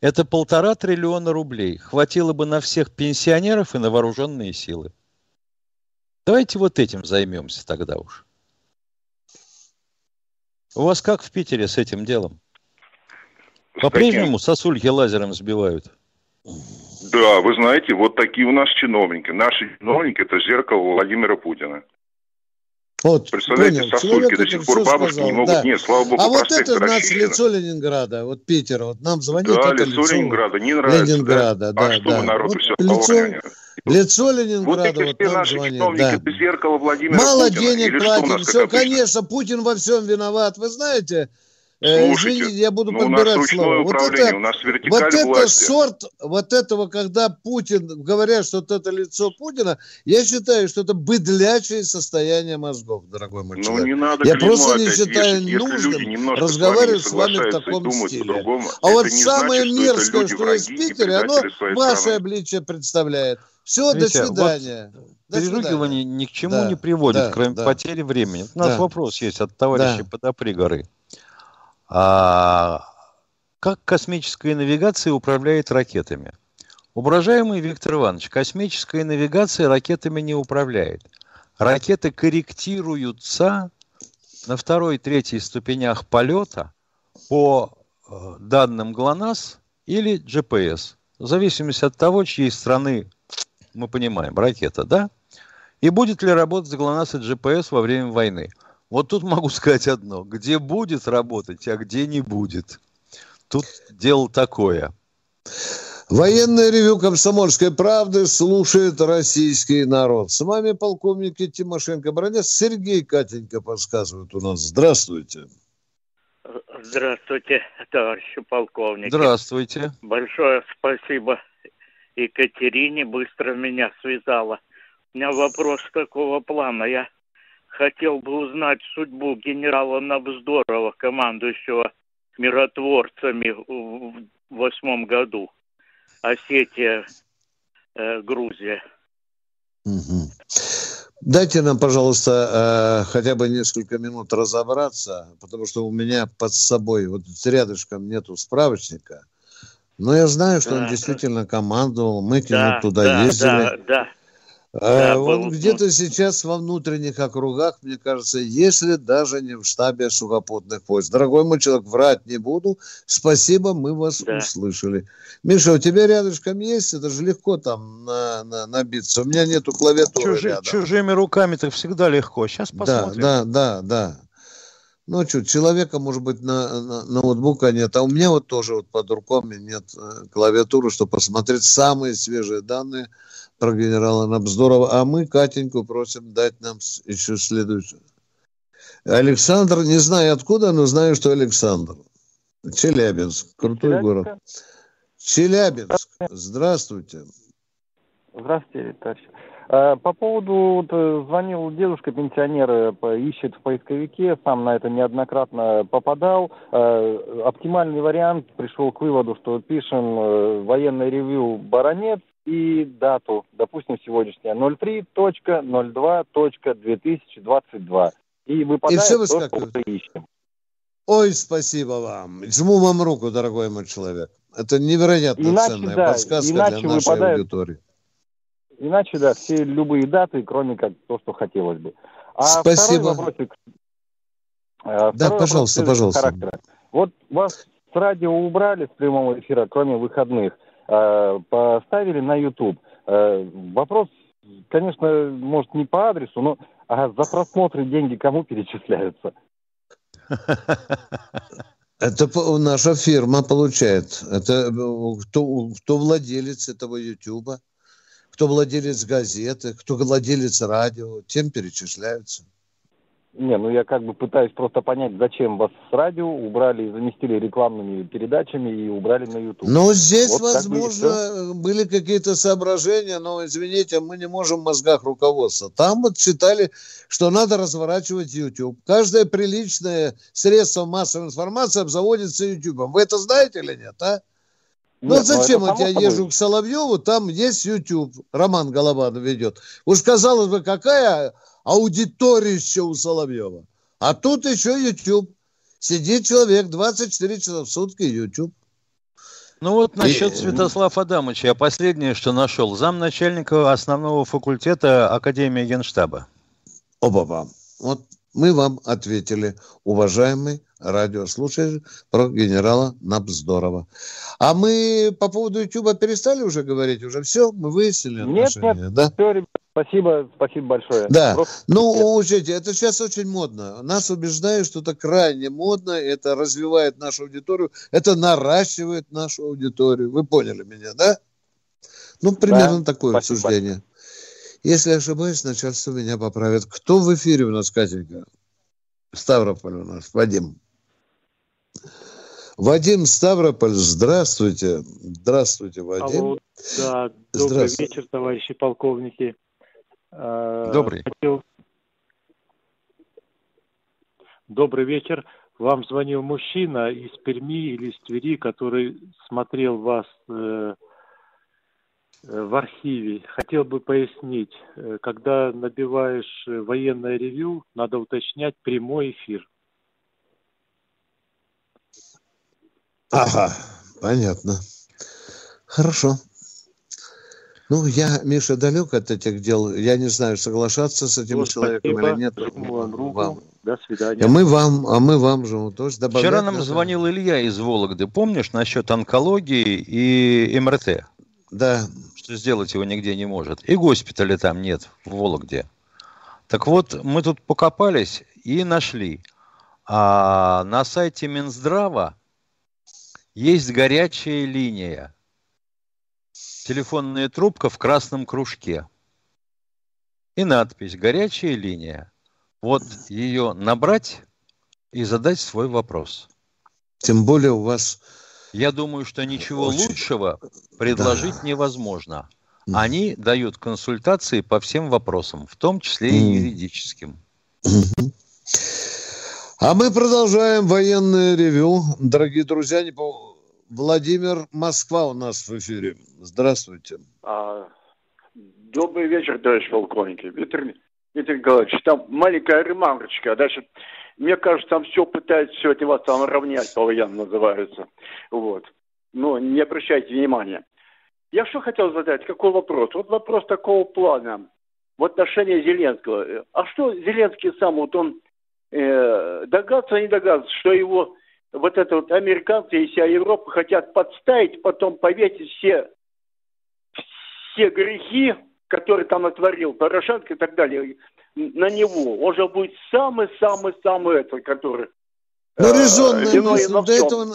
Это полтора триллиона рублей. Хватило бы на всех пенсионеров и на вооруженные силы. Давайте вот этим займемся тогда уж. У вас как в Питере с этим делом? По-прежнему сосульки лазером сбивают? Да, вы знаете, вот такие у нас чиновники. Наши чиновники – это зеркало Владимира Путина. Вот, Представляете, понял. сосульки до сих пор бабушки сказал, не могут. Да. Нет, слава богу, А вот это наше лицо Ленинграда, вот Питера. Вот нам звонит да, это лицо, лицо Ленинграда. Не нравится. Ленинграда, да. А да, что да. вы народу вот все лицо, лицо Ленинграда вот, вот нам наши звонит. Да. Это зеркало Владимира Мало Путина. денег платим, все, конечно, Путин во всем виноват. Вы знаете, Слушайте, Извините, я буду ну, подбирать слово. Вот это, у нас вот это сорт, вот этого, когда Путин, говорят, что вот это лицо Путина, я считаю, что это быдлячее состояние мозгов, дорогой мой ну, человек. Не надо я просто не считаю вешать, нужным разговаривать с вами в таком стиле. А вот самое значит, мерзкое, что, что есть в Питере, оно ваше страны. обличие представляет. Все, Видите, до свидания. Вот до переругивание свидания. ни к чему да, не приводит, да, кроме да. потери времени. У нас да. вопрос есть от товарища да. Подопри горы. А как космическая навигация управляет ракетами? Уважаемый Виктор Иванович, космическая навигация ракетами не управляет. Ракеты корректируются на второй, третьей ступенях полета по э, данным ГЛОНАСС или GPS, в зависимости от того, чьей страны мы понимаем, ракета, да? И будет ли работать ГЛОНАСС и GPS во время войны – вот тут могу сказать одно. Где будет работать, а где не будет. Тут дело такое. Военное ревю «Комсомольской правды» слушает российский народ. С вами полковник Тимошенко. Бронец Сергей Катенька подсказывает у нас. Здравствуйте. Здравствуйте, товарищи полковники. Здравствуйте. Большое спасибо Екатерине, быстро меня связала. У меня вопрос такого плана. Я хотел бы узнать судьбу генерала Набздорова, командующего миротворцами в восьмом году. Осетия, э, Грузия. Угу. Дайте нам, пожалуйста, э, хотя бы несколько минут разобраться, потому что у меня под собой, вот рядышком нету справочника. Но я знаю, что да, он действительно командовал, мы к нему да, туда да, ездили. Да, да. Да, э, он был... где-то сейчас во внутренних округах, мне кажется, если даже не в штабе сухопутных войск. Дорогой мой человек, врать не буду. Спасибо, мы вас да. услышали. Миша, у тебя рядышком есть? Это же легко там на, на, набиться. У меня нету клавиатуры Чужи, рядом. Чужими руками-то всегда легко. Сейчас посмотрим. Да, да, да, да. Ну, что, человека, может быть, на, на ноутбука нет, а у меня вот тоже вот под руками нет э, клавиатуры, чтобы посмотреть самые свежие данные – про генерала Набздорова, а мы Катеньку просим дать нам еще следующее. Александр, не знаю откуда, но знаю, что Александр. Челябинск, крутой Челябинск. город. Челябинск, здравствуйте. Здравствуйте, товарищ. Э, по поводу, вот, э, звонил дедушка пенсионер, э, ищет в поисковике, сам на это неоднократно попадал. Оптимальный вариант, пришел к выводу, что пишем военное ревью «Баронет», и дату, допустим, сегодняшняя 03.02.2022. И выпадает и все то, что мы ищем. Ой, спасибо вам. Жму вам руку, дорогой мой человек. Это невероятно иначе, ценная да, подсказка для нашей выпадает, аудитории. Иначе, да, все любые даты, кроме как то, что хотелось бы. А спасибо. Второй вопросик, э, да, пожалуйста, пожалуйста. Характера. Вот вас с радио убрали с прямого эфира, кроме выходных, поставили на YouTube. Э, вопрос, конечно, может не по адресу, но а за просмотры деньги кому перечисляются? Это наша фирма получает. Это кто, кто владелец этого Ютуба, кто владелец газеты, кто владелец радио, тем перечисляются. Не, ну я как бы пытаюсь просто понять, зачем вас с радио убрали, заместили рекламными передачами и убрали на YouTube. Ну, здесь, вот возможно, как бы были какие-то соображения, но, извините, мы не можем в мозгах руководства. Там вот считали, что надо разворачивать YouTube. Каждое приличное средство массовой информации обзаводится YouTube. Вы это знаете или нет, а? Ну, Нет, зачем вот я езжу к Соловьеву, там есть YouTube, Роман Голованов ведет. Уж казалось бы, какая аудиторище у Соловьева. А тут еще YouTube. Сидит человек 24 часа в сутки YouTube. Ну вот насчет и... Святослава Адамовича. Я последнее, что нашел. Замначальника основного факультета Академии Генштаба. Оба-ба. Вот мы вам ответили, уважаемый радиослушатель, про генерала Набздорова. А мы по поводу Ютуба перестали уже говорить? Уже все? Мы выяснили отношения? Нет, нет, да? все, ребят, Спасибо, спасибо большое. Да, Просто... ну, учите, это сейчас очень модно. Нас убеждают, что это крайне модно, это развивает нашу аудиторию, это наращивает нашу аудиторию. Вы поняли меня, да? Ну, примерно да, такое спасибо. суждение. Если ошибаюсь, начальство меня поправит. Кто в эфире у нас, Катенька? Ставрополь у нас, Вадим. Вадим Ставрополь, здравствуйте. Здравствуйте, Вадим. Алло, да, добрый вечер, товарищи полковники. Э, Добрый. Хотел... Добрый вечер. Вам звонил мужчина из Перми или из Твери, который смотрел вас э, э, в архиве. Хотел бы пояснить, когда набиваешь военное ревю, надо уточнять прямой эфир. Ага, понятно. Хорошо. Ну, я, Миша, далек от этих дел. Я не знаю, соглашаться с этим ну, человеком спасибо. или нет. Вам руку. Вам. До свидания. А мы вам, а мы вам же тоже добавляем. Вчера нам звонил Илья из Вологды. Помнишь, насчет онкологии и МРТ? Да. Что сделать его нигде не может. И госпиталя там нет, в Вологде. Так вот, мы тут покопались и нашли. А на сайте Минздрава есть горячая линия телефонная трубка в красном кружке. И надпись «Горячая линия». Вот ее набрать и задать свой вопрос. Тем более у вас... Я думаю, что ничего Очень... лучшего предложить да. невозможно. Они дают консультации по всем вопросам, в том числе и юридическим. А мы продолжаем военное ревю. Дорогие друзья, не по Владимир Москва у нас в эфире. Здравствуйте. А, добрый вечер, товарищ полковник. Виктор, Виктор Николаевич, там маленькая ремарочка. Дальше, мне кажется, там все пытаются сегодня вас там равнять, по-военному называется. Вот. Но не обращайте внимания. Я что хотел задать, какой вопрос? Вот вопрос такого плана в отношении Зеленского. А что Зеленский сам, вот он э, догадывается, не догадывается, что его вот это вот американцы и вся Европа хотят подставить, потом повесить все, все грехи, которые там натворил Порошенко и так далее, на него. Он же будет самый-самый-самый этот, который... Ну, резонная э, мысль. Для этого,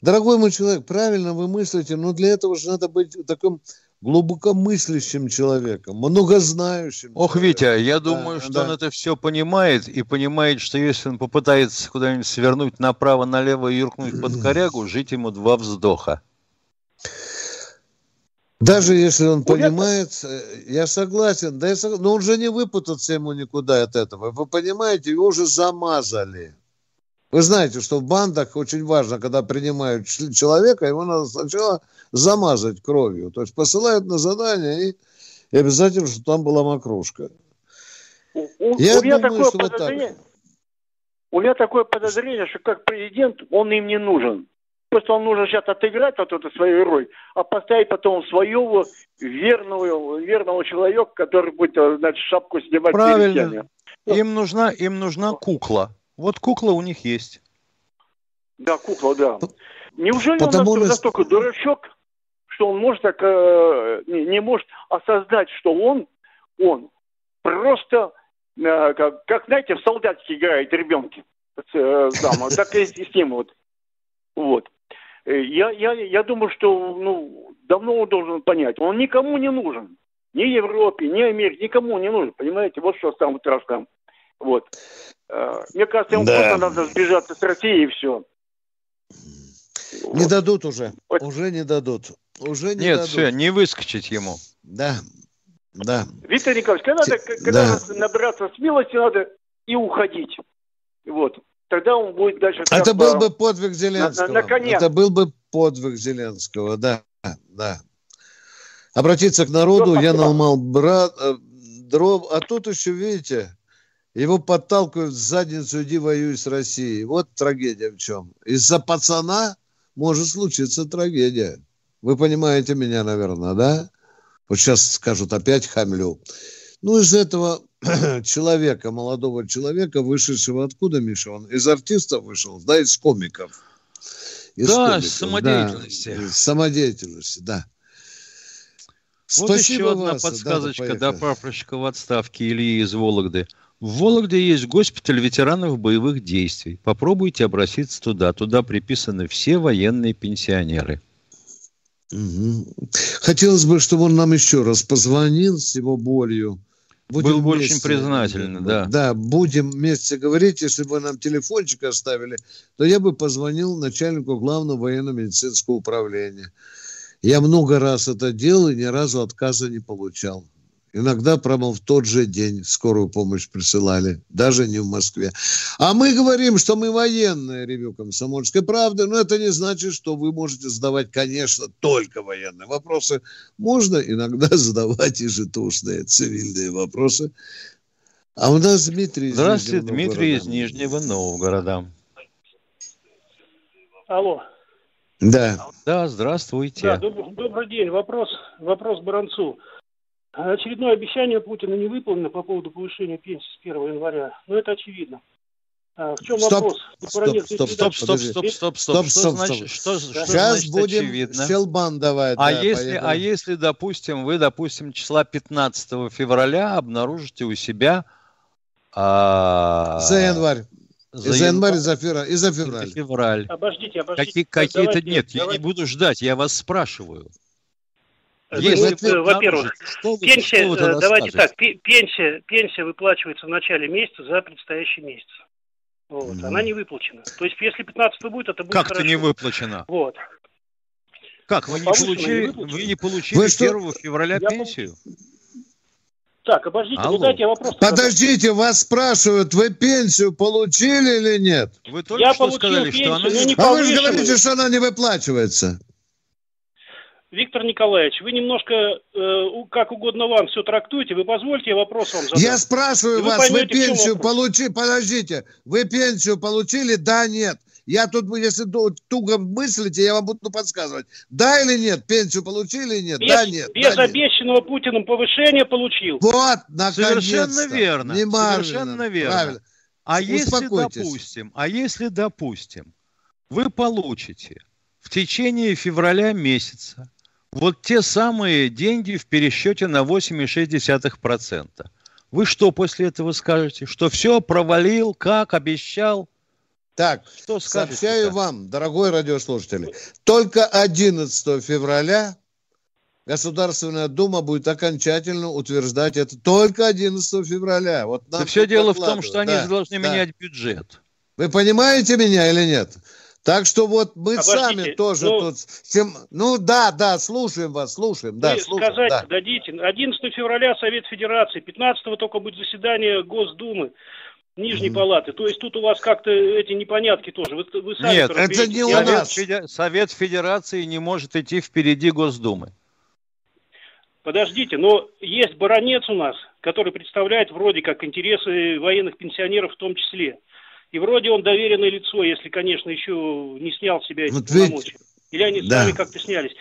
дорогой мой человек, правильно вы мыслите, но для этого же надо быть таким глубокомыслящим человеком, многознающим. Ох, человеком. Витя, я думаю, да, что да. он это все понимает и понимает, что если он попытается куда-нибудь свернуть направо-налево и юркнуть под корягу, жить ему два вздоха. Даже если он понимает, э, я согласен, да я согласен, но он же не выпутаться ему никуда от этого. Вы понимаете, его уже замазали. Вы знаете, что в бандах очень важно, когда принимают человека, его надо сначала замазать кровью. То есть посылают на задание и, и обязательно, чтобы там была макрушка. У, Я у меня думаю, такое что подозрение, вот так. У меня такое подозрение, что как президент он им не нужен. Просто он нужно сейчас отыграть вот эту свою роль, а поставить потом своего верного, верного человека, который будет, э, значит, шапку снимать Правильно. Им нужна, им нужна кукла. Вот кукла у них есть. Да, кукла, да. Неужели Потому он нас... настолько дурачок, что он может так, э, не, не может осознать, что он, он просто, э, как, как, знаете, в солдатике играет ребенки. Э, дама, так и с ним вот. Вот. Э, я, я, я думаю, что ну, давно он должен понять, он никому не нужен. Ни Европе, ни Америке, никому не нужен. Понимаете, вот что самое страшное. Вот. Э, мне кажется, ему да. просто надо сбежаться с России и все. Не вот. дадут уже. Вот. Уже не дадут. Уже не Нет, дадут. все, не выскочить ему. Да. Да. Виктор Николаевич, когда, надо, когда да. набраться смелости, надо и уходить. Вот тогда он будет дальше... Это был бы подвиг Зеленского. На, на, Это был бы подвиг Зеленского, да, да. Обратиться к народу, я наломал брат, э, дров, а тут еще, видите, его подталкивают в задницу, иди воюй с Россией. Вот трагедия в чем. Из-за пацана может случиться трагедия. Вы понимаете меня, наверное, да? Вот сейчас скажут, опять хамлю. Ну, из этого человека, молодого человека, вышедшего откуда, Миша? Он из артистов вышел, да, из комиков. Из да, комиков. самодеятельности. Да, самодеятельности, да. Вот Спасибо еще одна вас. подсказочка да, до прапорщика в отставке Ильи из Вологды. В Вологде есть госпиталь ветеранов боевых действий. Попробуйте обратиться туда. Туда приписаны все военные пенсионеры. Угу. Хотелось бы, чтобы он нам еще раз позвонил с его болью Будем Был бы очень признателен, да. Да, будем вместе говорить. Если бы нам телефончик оставили, то я бы позвонил начальнику главного военно-медицинского управления. Я много раз это делал и ни разу отказа не получал. Иногда, прямо в тот же день скорую помощь присылали, даже не в Москве. А мы говорим, что мы военные, ревю комсомольской правды, но это не значит, что вы можете задавать, конечно, только военные вопросы. Можно иногда задавать и житушные, цивильные вопросы. А у нас Дмитрий из Здравствуйте, Нижнего Дмитрий Новгорода. из Нижнего Новгорода. Алло. Да. Да, здравствуйте. Да, доб- добрый день. Вопрос, вопрос Баранцу. Очередное обещание Путина не выполнено по поводу повышения пенсии с 1 января. Но это очевидно. А, в чем стоп, вопрос? Стоп, стоп, стоп, стоп, стоп, стоп, стоп, стоп, значит, что, что Сейчас значит будем очевидно? Щелбан давать. А, да, если, а если, допустим, вы, допустим, числа 15 февраля обнаружите у себя... А... За январь. За, за январь, за февраль. И за февраль. февраль. Обождите, обождите. Какие, какие-то нет, давайте. я не буду ждать, я вас спрашиваю. Если, ну, во-первых, пенсия, что э, давайте так, пенсия, пенсия выплачивается в начале месяца за предстоящий месяц. Вот, mm. Она не выплачена. То есть, если 15 будет, это будет Как хорошо. не выплачена? Вот. Как, вы не получили, не вы не получили вы 1 февраля я пенсию? Так, обождите, ну Алло. ну дайте я вопрос. Подождите, вас спрашивают, вы пенсию получили или нет? Вы только я что сказали, пенсию, что она не А вы же говорите, что она не выплачивается. Виктор Николаевич, вы немножко, э, как угодно вам, все трактуете. Вы позвольте, я вопрос вам задам. Я спрашиваю вас, вы, поймете, вы пенсию получили, подождите, вы пенсию получили, да, нет? Я тут, если туго мыслите, я вам буду подсказывать. Да или нет? Пенсию получили или нет? Без, да, нет. Без да, обещанного нет. Путиным повышения получил. Вот, наконец-то. Совершенно верно. Совершенно верно. Правильно. А если, допустим, а если, допустим, вы получите в течение февраля месяца вот те самые деньги в пересчете на 8,6%. Вы что после этого скажете? Что все провалил, как обещал? Так, что сообщаю вам, дорогой радиослушатель, только 11 февраля Государственная Дума будет окончательно утверждать это только 11 февраля. Вот да все дело в том, что они да, должны да. менять бюджет. Вы понимаете меня или нет? Так что вот мы Обождите, сами тоже ну, тут... Ну да, да, слушаем вас, слушаем. Да, слушаем, сказать да. дадите. 11 февраля Совет Федерации, 15 только будет заседание Госдумы. Нижней mm палаты. То есть тут у вас как-то эти непонятки тоже. Вы, вы сами Нет, это не у нас. Совет Федерации не может идти впереди Госдумы. Подождите, но есть баронец у нас, который представляет вроде как интересы военных пенсионеров в том числе. И вроде он доверенное лицо, если, конечно, еще не снял себя эти вот полномочия. Ведь... Или они да. сами как-то снялись.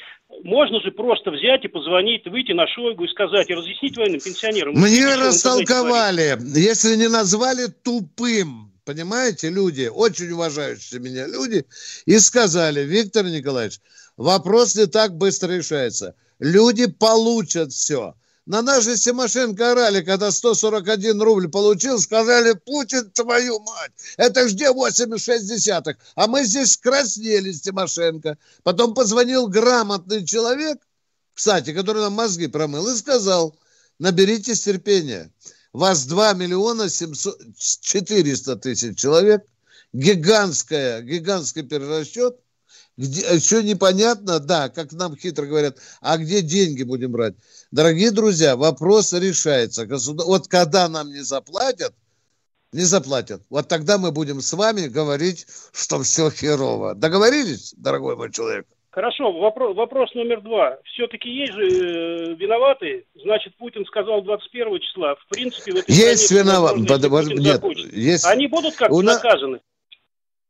Можно же просто взять и позвонить, выйти на Шойгу и сказать, и разъяснить военным пенсионерам. Мне растолковали. Если не назвали тупым, понимаете, люди, очень уважающие меня люди, и сказали, Виктор Николаевич, вопрос не так быстро решается. Люди получат все. На нас же Тимошенко орали, когда 141 рубль получил, сказали, Путин, твою мать, это где 8,6? А мы здесь краснели с. Потом позвонил грамотный человек, кстати, который нам мозги промыл, и сказал, наберитесь терпения. Вас 2 миллиона 700, 400 тысяч человек, гигантская, гигантский перерасчет – где, еще непонятно, да, как нам хитро говорят, а где деньги будем брать? Дорогие друзья, вопрос решается. Государ... Вот когда нам не заплатят, не заплатят, вот тогда мы будем с вами говорить, что все херово. Договорились, дорогой мой человек? Хорошо, вопрос, вопрос номер два. Все-таки есть же э, виноватые. Значит, Путин сказал 21 числа. В принципе, в этой есть виноват. Под... Нет, есть... Они будут как-то У... наказаны?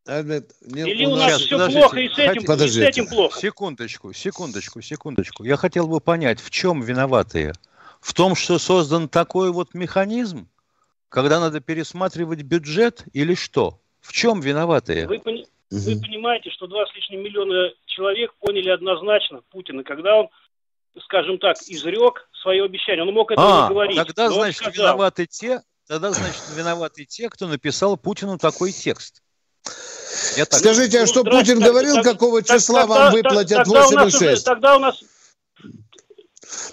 Или у нас все плохо и с этим, и с этим плохо? Секундочку, секундочку, секундочку. Я хотел бы понять, в чем виноватые? В том, что создан такой вот механизм, когда надо пересматривать бюджет или что? В чем виноватые? Вы, пони- угу. вы понимаете, что два с лишним миллиона человек поняли однозначно Путина, когда он, скажем так, изрек свое обещание. Он мог это а, не говорить. Тогда, значит, виноваты те, тогда, значит, виноваты те, кто написал Путину такой текст. Я так... Скажите, а что Путин говорил, так, какого числа тогда, вам выплатят 8,6? Тогда у нас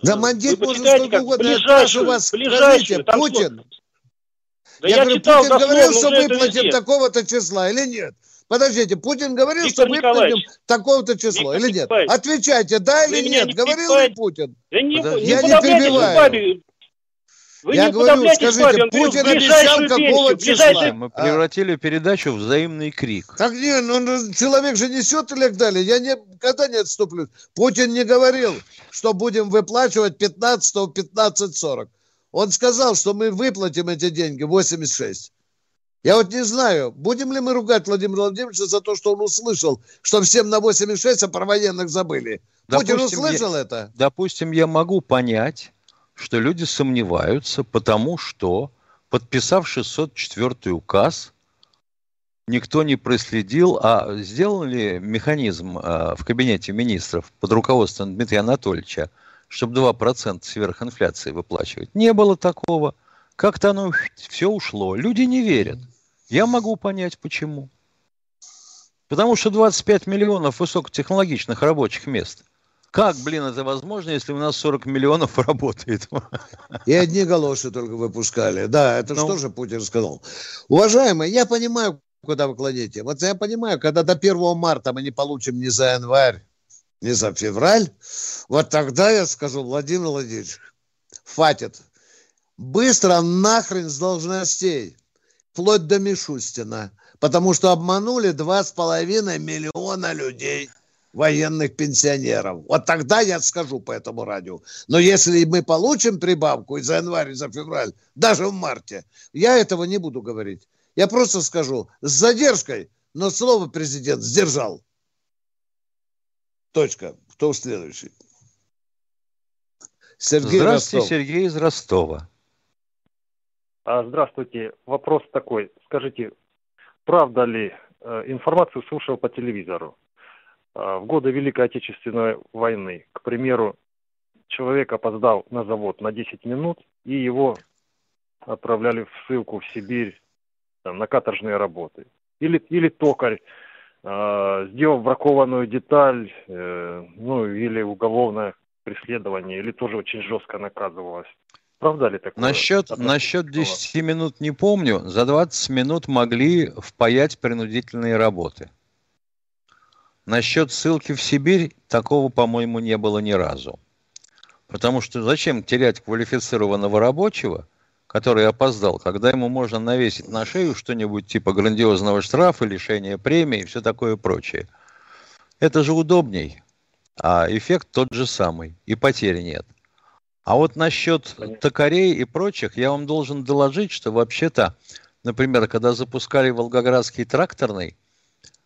да мандит может сколько угодно. Ближайшую, вас, скажите, Путин. Да я, я говорю, читал, Путин говорил, что выплатим такого-то числа или нет? Подождите, Путин говорил, Виктор что выплатим такого-то числа или нет? Отвечайте, да или нет? Говорил ли Путин? Да не, я не перебиваю. Вы я говорю, скажите, Путин обещал какого числа? Мы превратили а? передачу в взаимный крик. Так нет, ну, человек же несет и так далее. Я никогда не отступлю. Путин не говорил, что будем выплачивать 15 15.40. Он сказал, что мы выплатим эти деньги 86. Я вот не знаю, будем ли мы ругать Владимира Владимировича за то, что он услышал, что всем на 86, а про военных забыли. Допустим, Путин услышал я, это? Допустим, я могу понять, что люди сомневаются, потому что, подписав 604 указ, никто не проследил, а сделал ли механизм а, в кабинете министров под руководством Дмитрия Анатольевича, чтобы 2% сверхинфляции выплачивать. Не было такого. Как-то оно все ушло. Люди не верят. Я могу понять, почему. Потому что 25 миллионов высокотехнологичных рабочих мест – как, блин, это возможно, если у нас 40 миллионов работает? И одни галоши только выпускали. Да, это ну... что же Путин сказал? Уважаемые, я понимаю, куда вы кладете. Вот я понимаю, когда до 1 марта мы не получим ни за январь, ни за февраль, вот тогда я скажу, Владимир Владимирович, хватит. Быстро нахрен с должностей, вплоть до Мишустина, потому что обманули 2,5 миллиона людей военных пенсионеров. Вот тогда я скажу по этому радио. Но если мы получим прибавку и за январь, и за февраль, даже в марте, я этого не буду говорить. Я просто скажу с задержкой, но слово президент сдержал. Точка. Кто следующий? Сергей Здравствуйте, Ростов. Сергей из Ростова. А, здравствуйте. Вопрос такой. Скажите, правда ли, э, информацию слушал по телевизору, в годы Великой Отечественной войны, к примеру, человек опоздал на завод на 10 минут, и его отправляли в ссылку в Сибирь там, на каторжные работы. Или, или токарь, э, сделал бракованную деталь, э, ну или уголовное преследование, или тоже очень жестко наказывалось. Правда ли такое? Насчет, насчет 10 минут не помню. За 20 минут могли впаять принудительные работы. Насчет ссылки в Сибирь такого, по-моему, не было ни разу. Потому что зачем терять квалифицированного рабочего, который опоздал, когда ему можно навесить на шею что-нибудь типа грандиозного штрафа, лишения премии и все такое прочее. Это же удобней, а эффект тот же самый, и потери нет. А вот насчет токарей и прочих, я вам должен доложить, что вообще-то, например, когда запускали Волгоградский тракторный,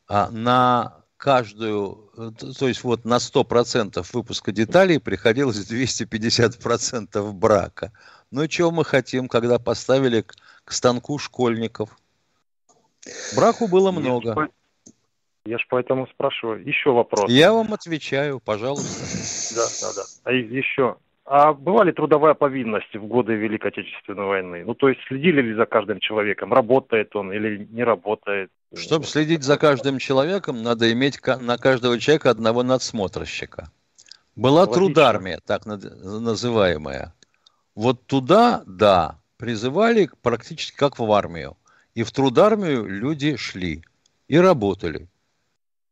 а на каждую, то есть вот на 100% выпуска деталей приходилось 250% брака. Ну и чего мы хотим, когда поставили к, к станку школьников? Браку было много. Я ж поэтому спрашиваю. Еще вопрос. Я вам отвечаю, пожалуйста. Да, да, да. А еще. А была ли трудовая повинность в годы Великой Отечественной войны? Ну, то есть следили ли за каждым человеком? Работает он или не работает? Чтобы следить за каждым человеком, надо иметь на каждого человека одного надсмотрщика. Была Логично. трудармия, так называемая. Вот туда, да, призывали практически как в армию. И в трудармию люди шли и работали.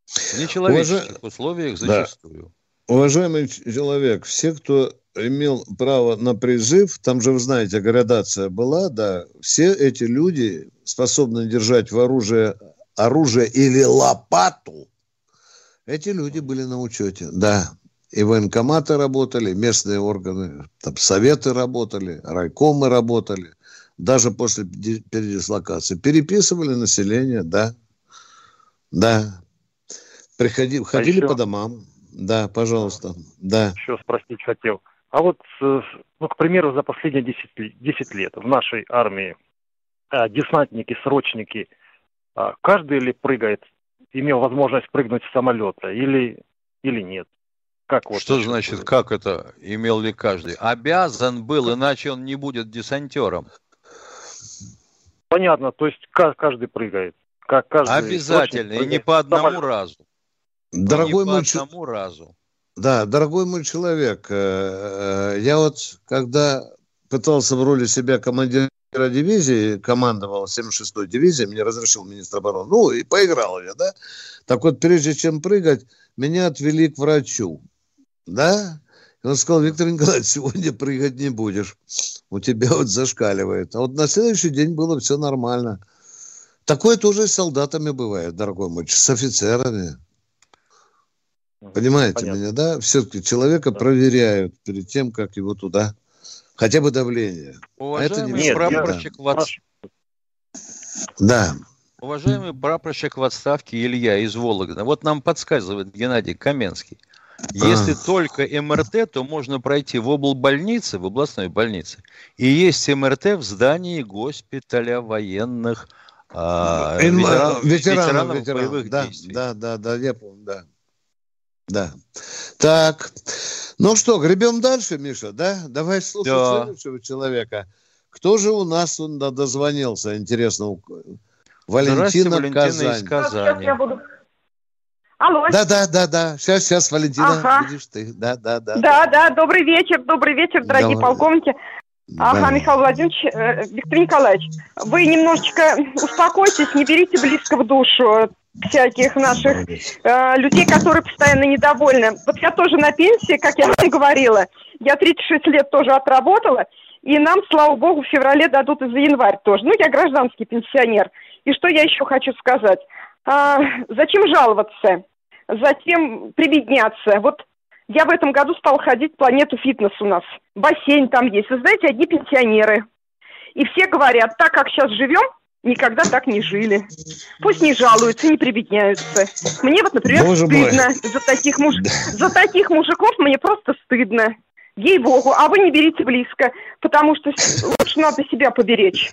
В нечеловеческих Уважа... условиях зачастую. Да. Уважаемый человек, все, кто имел право на призыв, там же, вы знаете, градация была, да, все эти люди способны держать в оружие, оружие или лопату, эти люди были на учете, да. И военкоматы работали, местные органы, там советы работали, райкомы работали, даже после передислокации. Переписывали население, да. Да. Приходи, ходили а еще, по домам. Да, пожалуйста. Да. Еще спросить хотел. А вот, э, ну, к примеру, за последние 10, 10 лет в нашей армии а, десантники, срочники, а, каждый ли прыгает, имел возможность прыгнуть с самолета или, или нет? Как вот Что значит, будет? как это имел ли каждый? Обязан был, иначе он не будет десантером. Понятно, то есть каждый прыгает. Как каждый Обязательно, и не по одному самолет. разу. Дорогой не мой по одному разу. Да, дорогой мой человек, э, э, я вот когда пытался в роли себя командира дивизии, командовал 76-й дивизией, мне разрешил министр обороны, ну и поиграл я, да. Так вот, прежде чем прыгать, меня отвели к врачу да? И он сказал, Виктор Николаевич, сегодня прыгать не будешь. У тебя вот зашкаливает. А вот на следующий день было все нормально. Такое тоже с солдатами бывает, дорогой мой, с офицерами. Понимаете Понятно. меня, да? Все-таки человека да. проверяют перед тем, как его туда... Хотя бы давление. Уважаемый а это не Нет, прапорщик я... в от... Да. Уважаемый прапорщик в отставке Илья из Вологды. Вот нам подсказывает Геннадий Каменский. Если а. только МРТ, то можно пройти в облбольнице, в областной больнице. И есть МРТ в здании госпиталя военных а, ветеранов, ветеранов, ветеранов боевых да, действий. Да, да, да, я помню, да. Да. Так. Ну что, гребем дальше, Миша, да? Давай слушать да. следующего человека. Кто же у нас он дозвонился, интересно? Валентина, Валентина Казань. из Казани. Я буду Алло. Да, да, да, да. Сейчас, сейчас, Валентина, ага. видишь ты. Да, да, да. Да, да, да. добрый вечер, добрый вечер, дорогие Давай. полковники. Ага, да. Михаил Владимирович, э, Виктор Николаевич, вы немножечко успокойтесь, не берите близко в душу всяких наших э, людей, которые постоянно недовольны. Вот я тоже на пенсии, как я вам говорила, я 36 лет тоже отработала, и нам, слава богу, в феврале дадут и за январь тоже. Ну, я гражданский пенсионер. И что я еще хочу сказать? А, зачем жаловаться? затем прибедняться. Вот я в этом году стал ходить в планету фитнес у нас. Бассейн там есть. Вы знаете, одни пенсионеры. И все говорят, так как сейчас живем, никогда так не жили. Пусть не жалуются, не прибедняются. Мне вот, например, Боже стыдно мой. за таких, муж... за таких мужиков, мне просто стыдно. Ей-богу, а вы не берите близко, потому что лучше надо себя поберечь.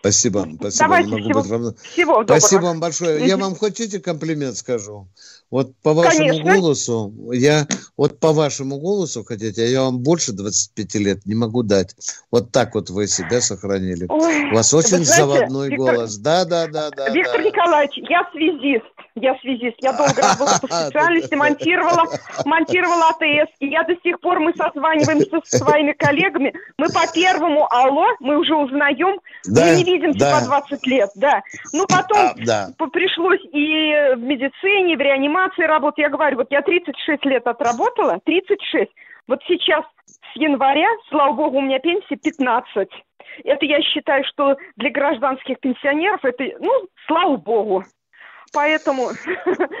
Спасибо, спасибо. Давайте, всего, быть равно. Всего спасибо вам большое. Я вам хотите комплимент скажу? Вот по вашему Конечно. голосу, я вот по вашему голосу хотите, я вам больше 25 лет не могу дать. Вот так вот вы себя сохранили. Ой, У вас очень знаете, заводной Виктор, голос. Да, да, да, да. Виктор да. Николаевич, я связист. Я связист. Я долго работала по специальности, монтировала, монтировала АТС. И я до сих пор, мы созваниваемся со своими коллегами. Мы по первому алло, мы уже узнаем. Да, мы не видимся да. по 20 лет, да. Ну, потом а, да. пришлось и в медицине, в реанимации работать. Я говорю, вот я 36 лет отработала, 36. Вот сейчас с января, слава богу, у меня пенсия 15. Это я считаю, что для гражданских пенсионеров это, ну, слава богу. Поэтому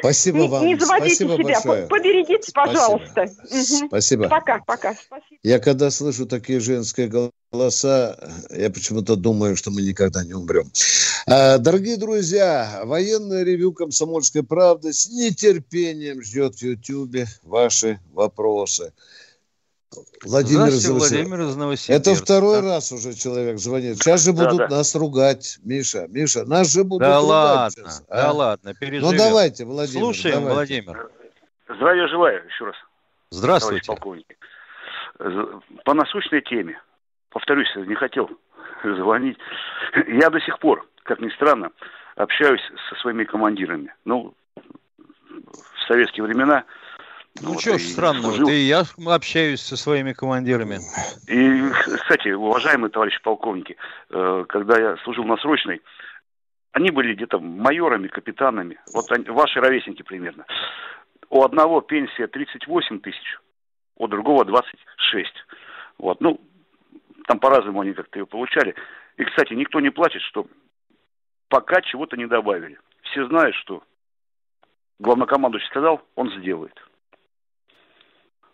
Спасибо не, вам. не заводите Спасибо себя, большое. поберегите, пожалуйста. Спасибо. Спасибо. Пока, пока. Спасибо. Я когда слышу такие женские голоса, я почему-то думаю, что мы никогда не умрем. А, дорогие друзья, военное ревю «Комсомольской правды» с нетерпением ждет в Ютьюбе ваши вопросы. Владимир из Владимир из Новосибирска. Это второй раз уже человек звонит. Сейчас же будут да, да. нас ругать, Миша. Миша, нас же будут да ругать ладно, сейчас. Да а? ладно, переживем. Ну давайте, Владимир. Слушаем, давайте. Владимир. Здравия желаю еще раз. Здравствуйте. полковник. По насущной теме. Повторюсь, не хотел звонить. Я до сих пор, как ни странно, общаюсь со своими командирами. Ну, в советские времена ну, вот, что ж странного, служил. и я общаюсь со своими командирами. И, кстати, уважаемые товарищи полковники, э, когда я служил на срочной, они были где-то майорами, капитанами, вот они, ваши ровесники примерно. У одного пенсия 38 тысяч, у другого 26. Вот, ну, там по-разному они как-то ее получали. И, кстати, никто не плачет, что пока чего-то не добавили. Все знают, что главнокомандующий сказал, он сделает.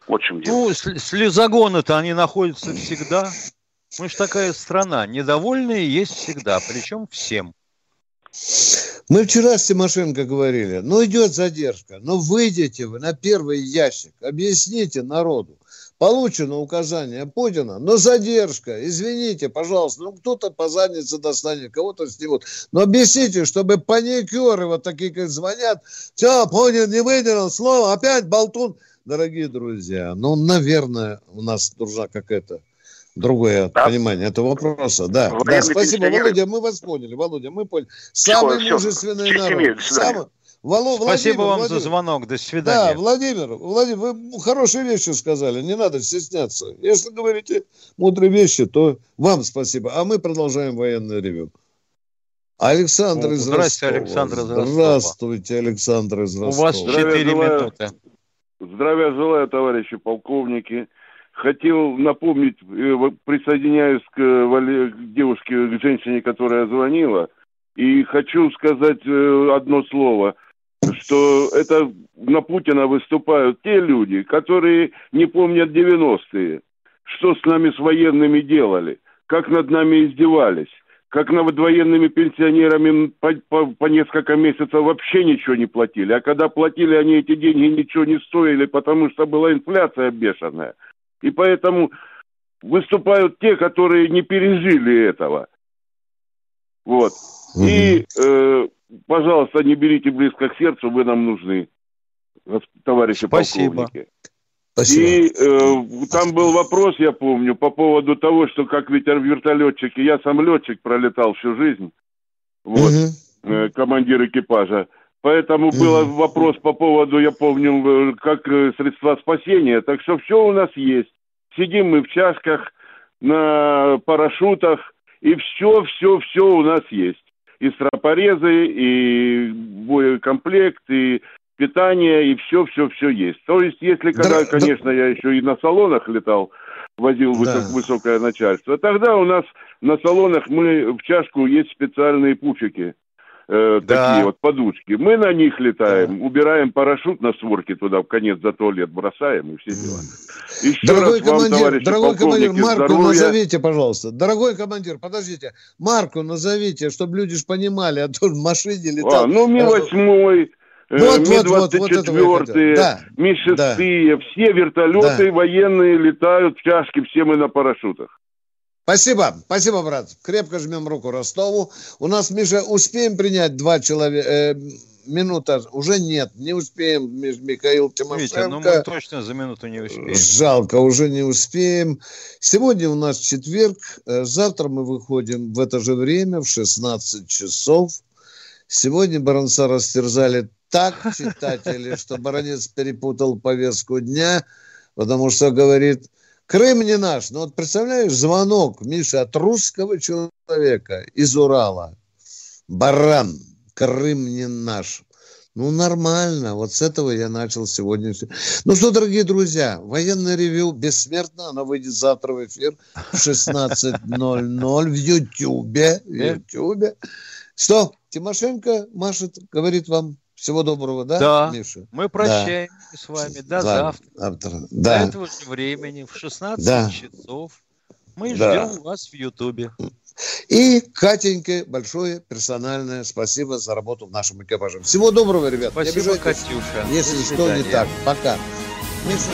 Вот в чем дело. Ну, слезогоны-то они находятся всегда. Мы же такая страна. Недовольные есть всегда, причем всем. Мы вчера с Тимошенко говорили, ну идет задержка, но выйдете вы на первый ящик, объясните народу. Получено указание Путина, но задержка, извините, пожалуйста, ну кто-то по заднице достанет, кого-то снимут. Но объясните, чтобы паникеры вот такие, как звонят, все, понял, не выделил слово, опять болтун дорогие друзья, ну, наверное, у нас должна какая-то другое да. понимание этого вопроса. Да, да спасибо, Володя, мы вас поняли, Володя, мы поняли. Самый все, мужественный все. народ. Самый... Вало, Спасибо Владимир, вам Владимир. за звонок. До свидания. Да, Владимир, Владимир, вы хорошие вещи сказали. Не надо стесняться. Если говорите мудрые вещи, то вам спасибо. А мы продолжаем военное ревю. Александр О, из Здравствуйте, Ростова. Александр из Ростова. Здравствуйте, Александр из Ростова. У вас 4 минуты. Здравия желаю, товарищи полковники. Хотел напомнить, э, присоединяюсь к, к девушке, к женщине, которая звонила, и хочу сказать э, одно слово, что это на Путина выступают те люди, которые не помнят 90-е, что с нами с военными делали, как над нами издевались как над военными пенсионерами по, по, по несколько месяцев вообще ничего не платили. А когда платили, они эти деньги ничего не стоили, потому что была инфляция бешеная. И поэтому выступают те, которые не пережили этого. Вот. Угу. И, э, пожалуйста, не берите близко к сердцу, вы нам нужны, товарищи Спасибо. полковники. Спасибо. И э, там был вопрос, я помню, по поводу того, что как ветер вертолетчики. Я сам летчик пролетал всю жизнь. Вот, угу. э, командир экипажа. Поэтому угу. был вопрос по поводу, я помню, э, как э, средства спасения. Так что все у нас есть. Сидим мы в чашках, на парашютах, и все, все, все у нас есть. И стропорезы, и боекомплект, и питание и все-все-все есть. То есть, если когда, да, конечно, да. я еще и на салонах летал, возил да. высокое начальство, тогда у нас на салонах мы в чашку есть специальные пуфики. Э, да. Такие вот подушки. Мы на них летаем, да. убираем парашют на сворке туда в конец за туалет, бросаем и все дела. Еще дорогой раз командир, вам, дорогой командир, марку здоровья. назовите, пожалуйста. Дорогой командир, подождите, марку назовите, чтобы люди ж понимали, а то в машине летал. А, ну, Ми-8, Э, вот, Ми-24, вот, вот да, Ми-6, да. все вертолеты да. военные летают в чашке, все мы на парашютах. Спасибо, спасибо, брат. Крепко жмем руку Ростову. У нас, Миша, успеем принять два человека, э, минута, уже нет, не успеем, Михаил Тимошенко. Витя, ну мы точно за минуту не успеем. Жалко, уже не успеем. Сегодня у нас четверг, э, завтра мы выходим в это же время, в 16 часов. Сегодня Баранца растерзали так читатели, что Баранец перепутал повестку дня, потому что говорит, Крым не наш. Ну вот представляешь, звонок, Миша, от русского человека из Урала. Баран, Крым не наш. Ну, нормально. Вот с этого я начал сегодня. Ну что, дорогие друзья, военное ревю бессмертно. Оно выйдет завтра в эфир в 16.00 в Ютьюбе. В Ютьюбе. Что, Тимошенко машет, говорит вам всего доброго, да, да. Миша? Мы прощаемся да. с вами до да. завтра. завтра. Да. До этого же времени в 16 да. часов. Мы да. ждем вас в Ютубе. И Катеньке большое персональное спасибо за работу в нашем экипаже. Всего доброго, ребят. Спасибо, Катюша. Если что не так. Пока. Миша,